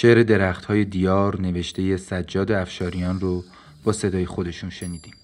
شعر درخت های دیار نوشته سجاد افشاریان رو با صدای خودشون شنیدیم.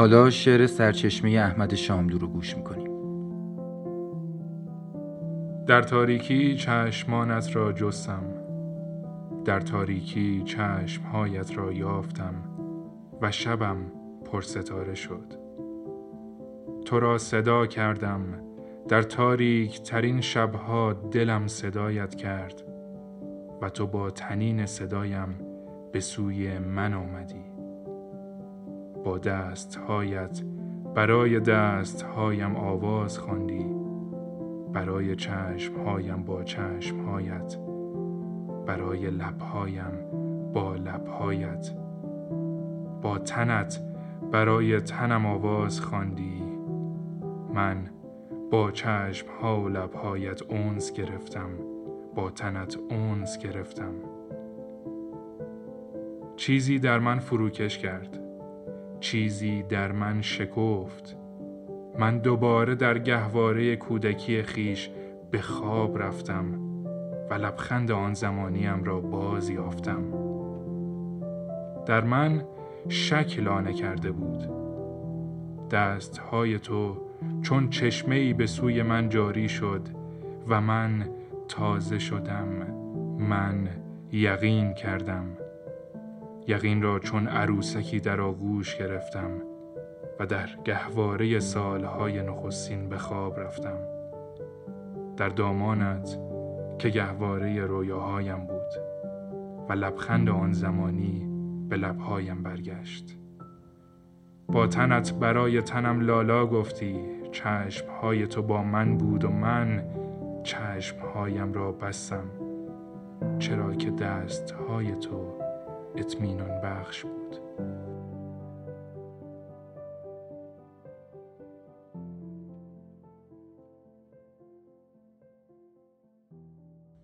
حالا شعر سرچشمه احمد شاملو رو گوش می‌کنیم.
در تاریکی چشمانت را جستم. در تاریکی چشمهایت را یافتم و شبم پرستاره شد. تو را صدا کردم. در تاریک ترین شبها دلم صدایت کرد و تو با تنین صدایم به سوی من آمدی. با دستهایت. برای دستهایم آواز خواندی. برای چشمهایم با چشمهایت. برای لبهایم با لبهایت. با تنت برای تنم آواز خواندی. من با چشمها و لبهایت اونس گرفتم. با تنت اونس گرفتم. چیزی در من فروکش کرد. چیزی در من شکفت. من دوباره در گهواره کودکی خیش به خواب رفتم و لبخند آن زمانیم را باز یافتم. در من شک لانه کرده بود. دستهای تو چون چشمه ای به سوی من جاری شد و من تازه شدم. من یقین کردم. یقین را چون عروسکی در آغوش گرفتم و در گهواره سالهای نخستین به خواب رفتم. در دامانت که گهواره رویاهایم بود و لبخند آن زمانی به لبهایم برگشت. با تنت برای تنم لالا گفتی چشمهای تو با من بود و من چشمهایم را بستم چرا که دستهای تو اطمینان بخش بود.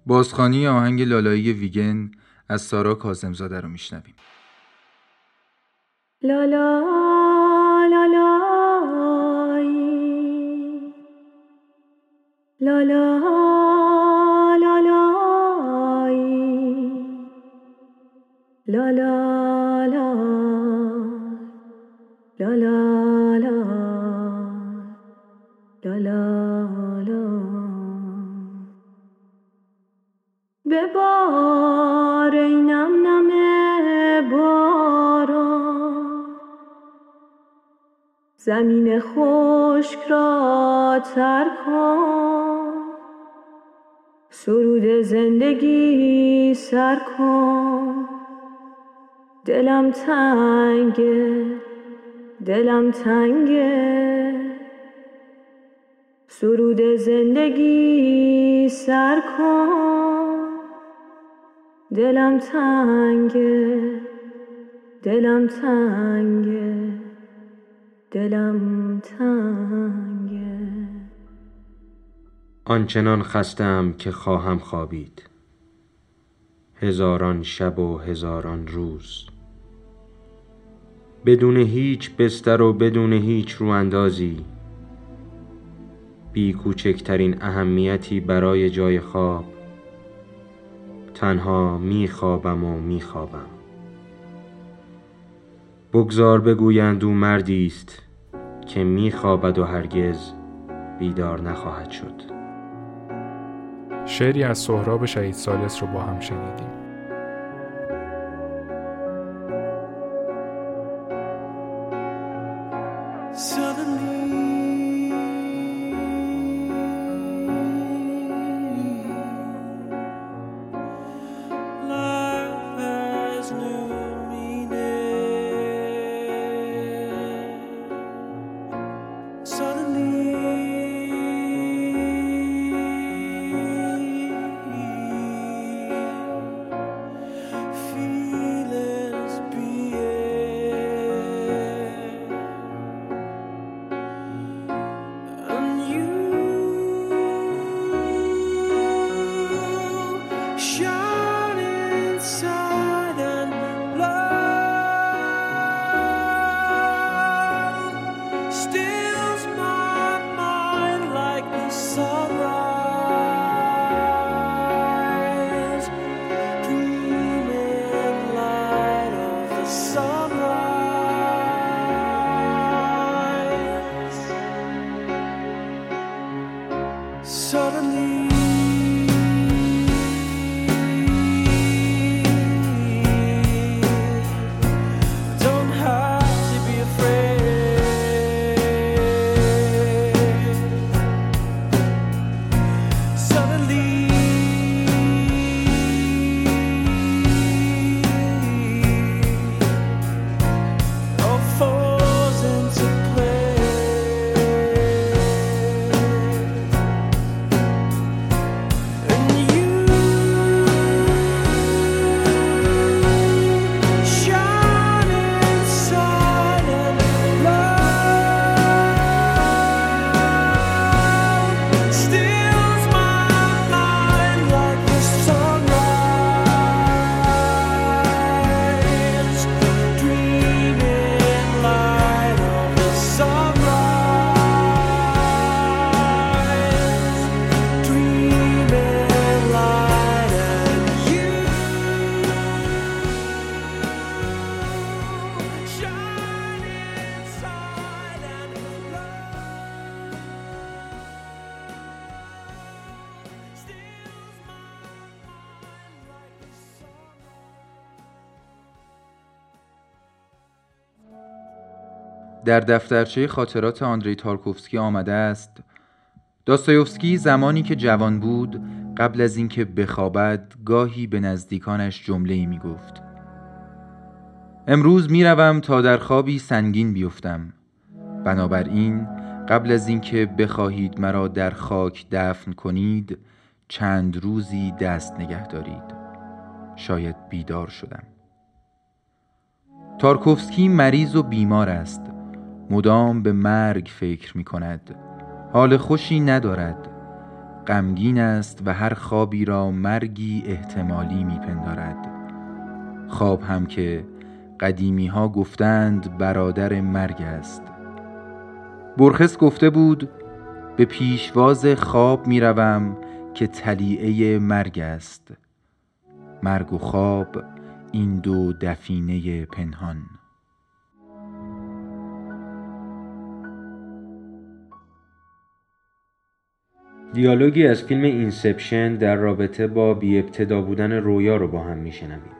بازخانی آهنگ لالایی ویگن از سارا کازمزاده رو میشنویم.
لالا لالایی لالا لالا لا لالا لا لالا لا. ببار ای نم نم باران زمین خشک را تر کن سرود زندگی سر کن دلم تنگه دلم تنگه سرود زندگی سر کن. دلم تنگه دلم تنگه دلم تنگه
آنچنان خستم که خواهم خوابید. هزاران شب و هزاران روز. بدون هیچ بستر و بدون هیچ رو اندازی بی کوچکترین اهمیتی برای جای خواب. تنها می خوابم و می خوابم. بگذار بگویند او مردی است که می خوابد و هرگز بیدار نخواهد شد.
شعری از سهراب شهید سالس رو با هم شنیدیم.
در دفترچه خاطرات آندری تارکوفسکی آمده است. داستایوفسکی زمانی که جوان بود قبل از اینکه بخوابد گاهی به نزدیکانش جمله ای می گفت امروز می روم تا در خوابی سنگین بیفتم. بنابراین قبل از اینکه بخواهید مرا در خاک دفن کنید چند روزی دست نگه دارید. شاید بیدار شدم. تارکوفسکی مریض و بیمار است. مدام به مرگ فکر می کند حال خوشی ندارد. غمگین است و هر خوابی را مرگی احتمالی می پندارد خواب هم که قدیمی ها گفتند برادر مرگ است. برخس گفته بود به پیشواز خواب می روم که تلیعه مرگ است. مرگ و خواب این دو دفینه پنهان.
دیالوگی از فیلم Inception در رابطه با بی ابتدا بودن رویا رو با هم میشنویم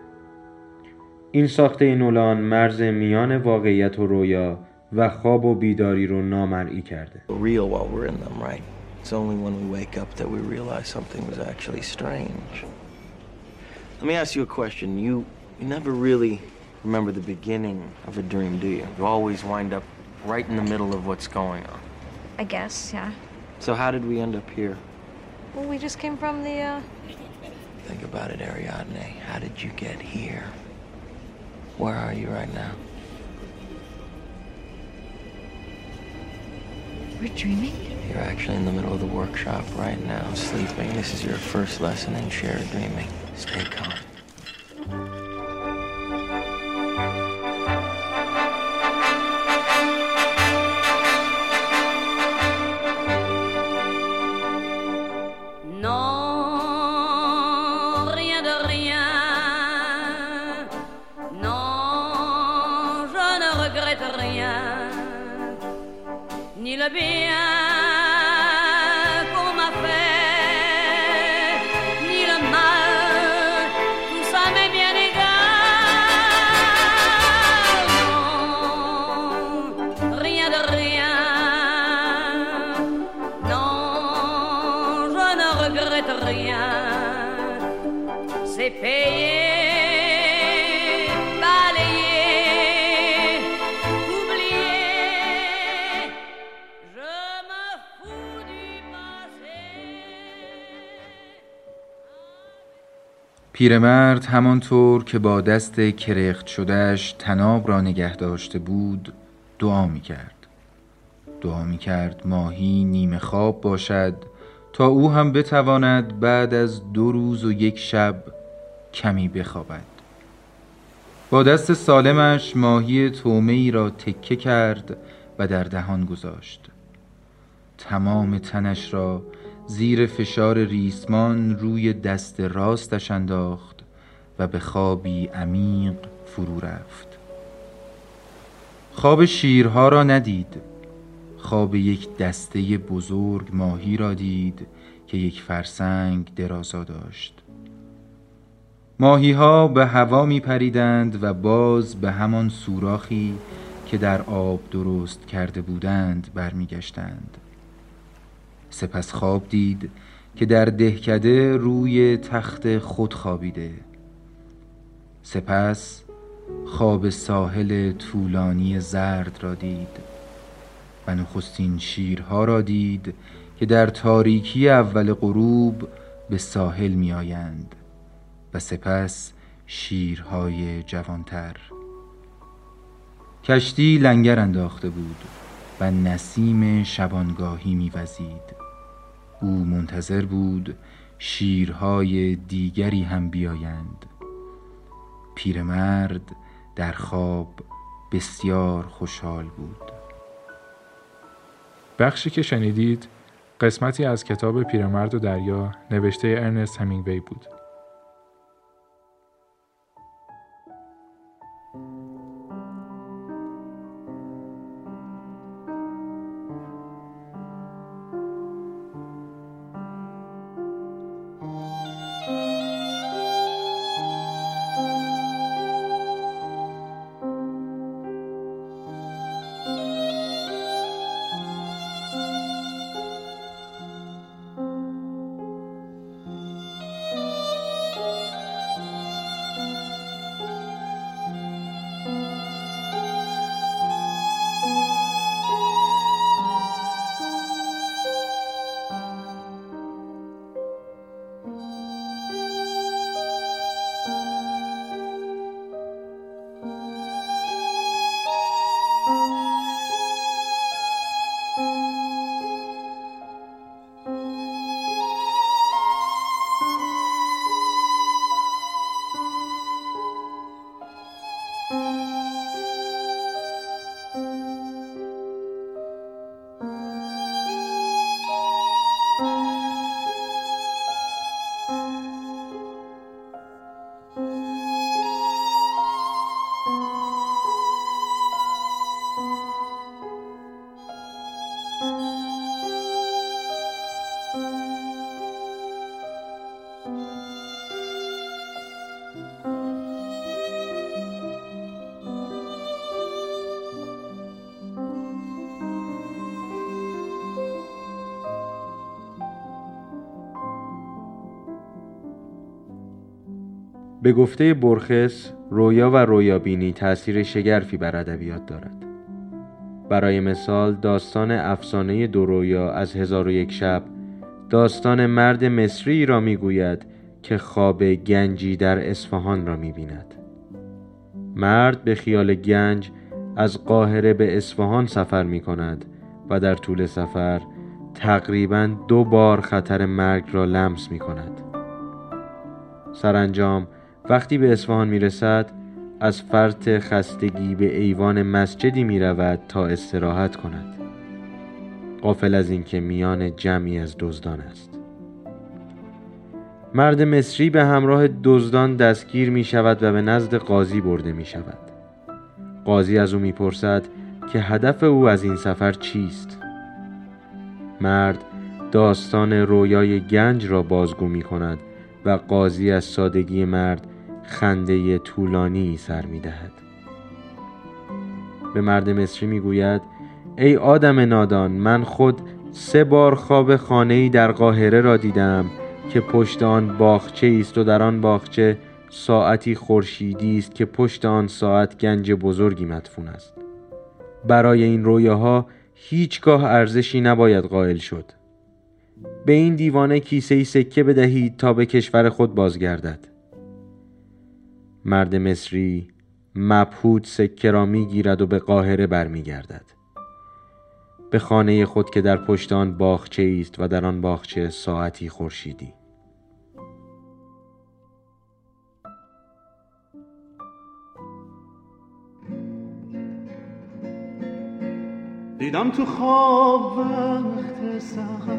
این ساخته نولان مرز میان واقعیت و رویا و خواب و بیداری رو نامرئی کرده
real while we're in them, right? It's only when we wake up that we realize something was actually strange. Let me ask you a question. You you never really remember the beginning of a dream, do you? You always wind up right in the middle of what's going on.
I guess, yeah.
So how did we end up here?
Well, we just came from the, uh...
Think about it, Ariadne. How did you get here? Where are you right now?
We're dreaming?
You're actually in the middle of the workshop right now, sleeping. This is your first lesson in shared dreaming. Stay calm.
the be.
پیرمرد همانطور که با دست کرخت شدهش تناب را نگه داشته بود دعا می کرد دعا می کرد ماهی نیمه خواب باشد تا او هم بتواند بعد از دو روز و یک شب کمی بخوابد. با دست سالمش ماهی تومه ای را تکه کرد و در دهان گذاشت. تمام تنش را زیر فشار ریسمان روی دست راستش انداخت و به خوابی عمیق فرو رفت. خواب شیرها را ندید. خواب یک دسته بزرگ ماهی را دید که یک فرسنگ درازا داشت. ماهی ها به هوا می پریدند و باز به همان سوراخی که در آب درست کرده بودند برمیگشتند. سپس خواب دید که در دهکده روی تخت خود خوابیده. سپس خواب ساحل طولانی زرد را دید و نخستین شیرها را دید که در تاریکی اول غروب به ساحل می آیند و سپس شیرهای جوانتر. کشتی لنگر انداخته بود و نسیم شبانگاهی میوزید او منتظر بود شیرهای دیگری هم بیایند. پیرمرد در خواب بسیار خوشحال بود.
بخشی که شنیدید قسمتی از کتاب پیرمرد و دریا نوشته ارنست همینگوی بود.
به گفته برخس رویا و رویابینی تأثیر شگرفی بر ادبیات دارد. برای مثال داستان افسانه دو رویا از هزار و یک شب داستان مرد مصری را می‌گوید که خواب گنجی در اصفهان را می‌بیند. مرد به خیال گنج از قاهره به اصفهان سفر می کند و در طول سفر تقریبا دو بار خطر مرگ را لمس می کند سرانجام وقتی به اصفهان می رسد از فرط خستگی به ایوان مسجدی می رود تا استراحت کند. قافل از اینکه میان جمعی از دزدان است. مرد مصری به همراه دزدان دستگیر می شود و به نزد قاضی برده می شود قاضی از او می پرسد که هدف او از این سفر چیست. مرد داستان رویای گنج را بازگو می کند و قاضی از سادگی مرد خنده طولانی سر می دهد. به مرد مصری می گوید ای آدم نادان من خود سه بار خواب خانه‌ای در قاهره را دیدم که پشت آن باغچه است و در آن باغچه ساعتی خورشیدی است که پشت آن ساعت گنج بزرگی مدفون است. برای این رویاها هیچگاه ارزشی نباید قائل شد. به این دیوانه کیسه سکه بدهید تا به کشور خود بازگردد. مرد مصری مبهود سکه را می‌گیرد و به قاهره برمیگردد. به خانه خود که در پشت آن باغچه است و در آن باغچه ساعتی خورشیدی.
دیدم تو خواب وقت سهر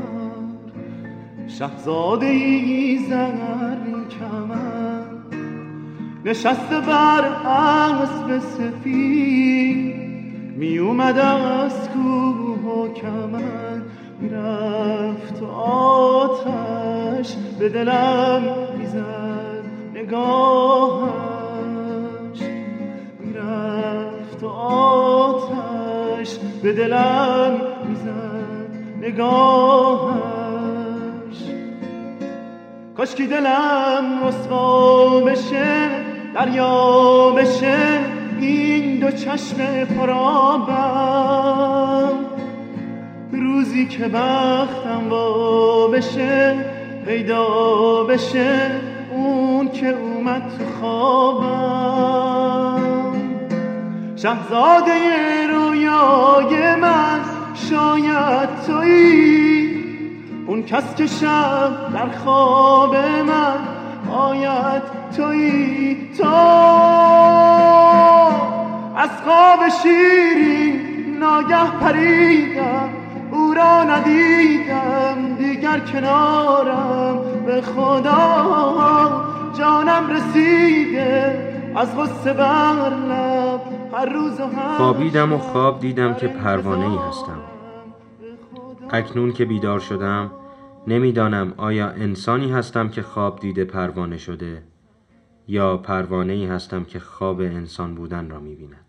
شهزاده ای زرین کمر نشسته بر اسب سفید. می اومد از کوه و کمر می‌رفت آتش به دلم می‌زد نگاهش. می‌رفت آتش به دلم می‌زد نگاهش. کاش که دلم رسوا بشه دریا بشه این دو چشم پرابم روزی که بختم وا بشه پیدا بشه اون که اومد تو خوابم. شهزاده رویای من شاید تویی. اون کس که شب در خواب من آید تویی تو. از خواب شیرین ناگه پریدم او را ندیدم دیگر کنارم. به خدا جانم رسیده از غصه بر لب. هر روز و هر
خوابیدم و خواب دیدم که پروانه ای هستم. اکنون که بیدار شدم نمی‌دانم آیا انسانی هستم که خواب دیده پروانه شده. یا پروانه ای هستم که خواب انسان بودن را می‌بیند.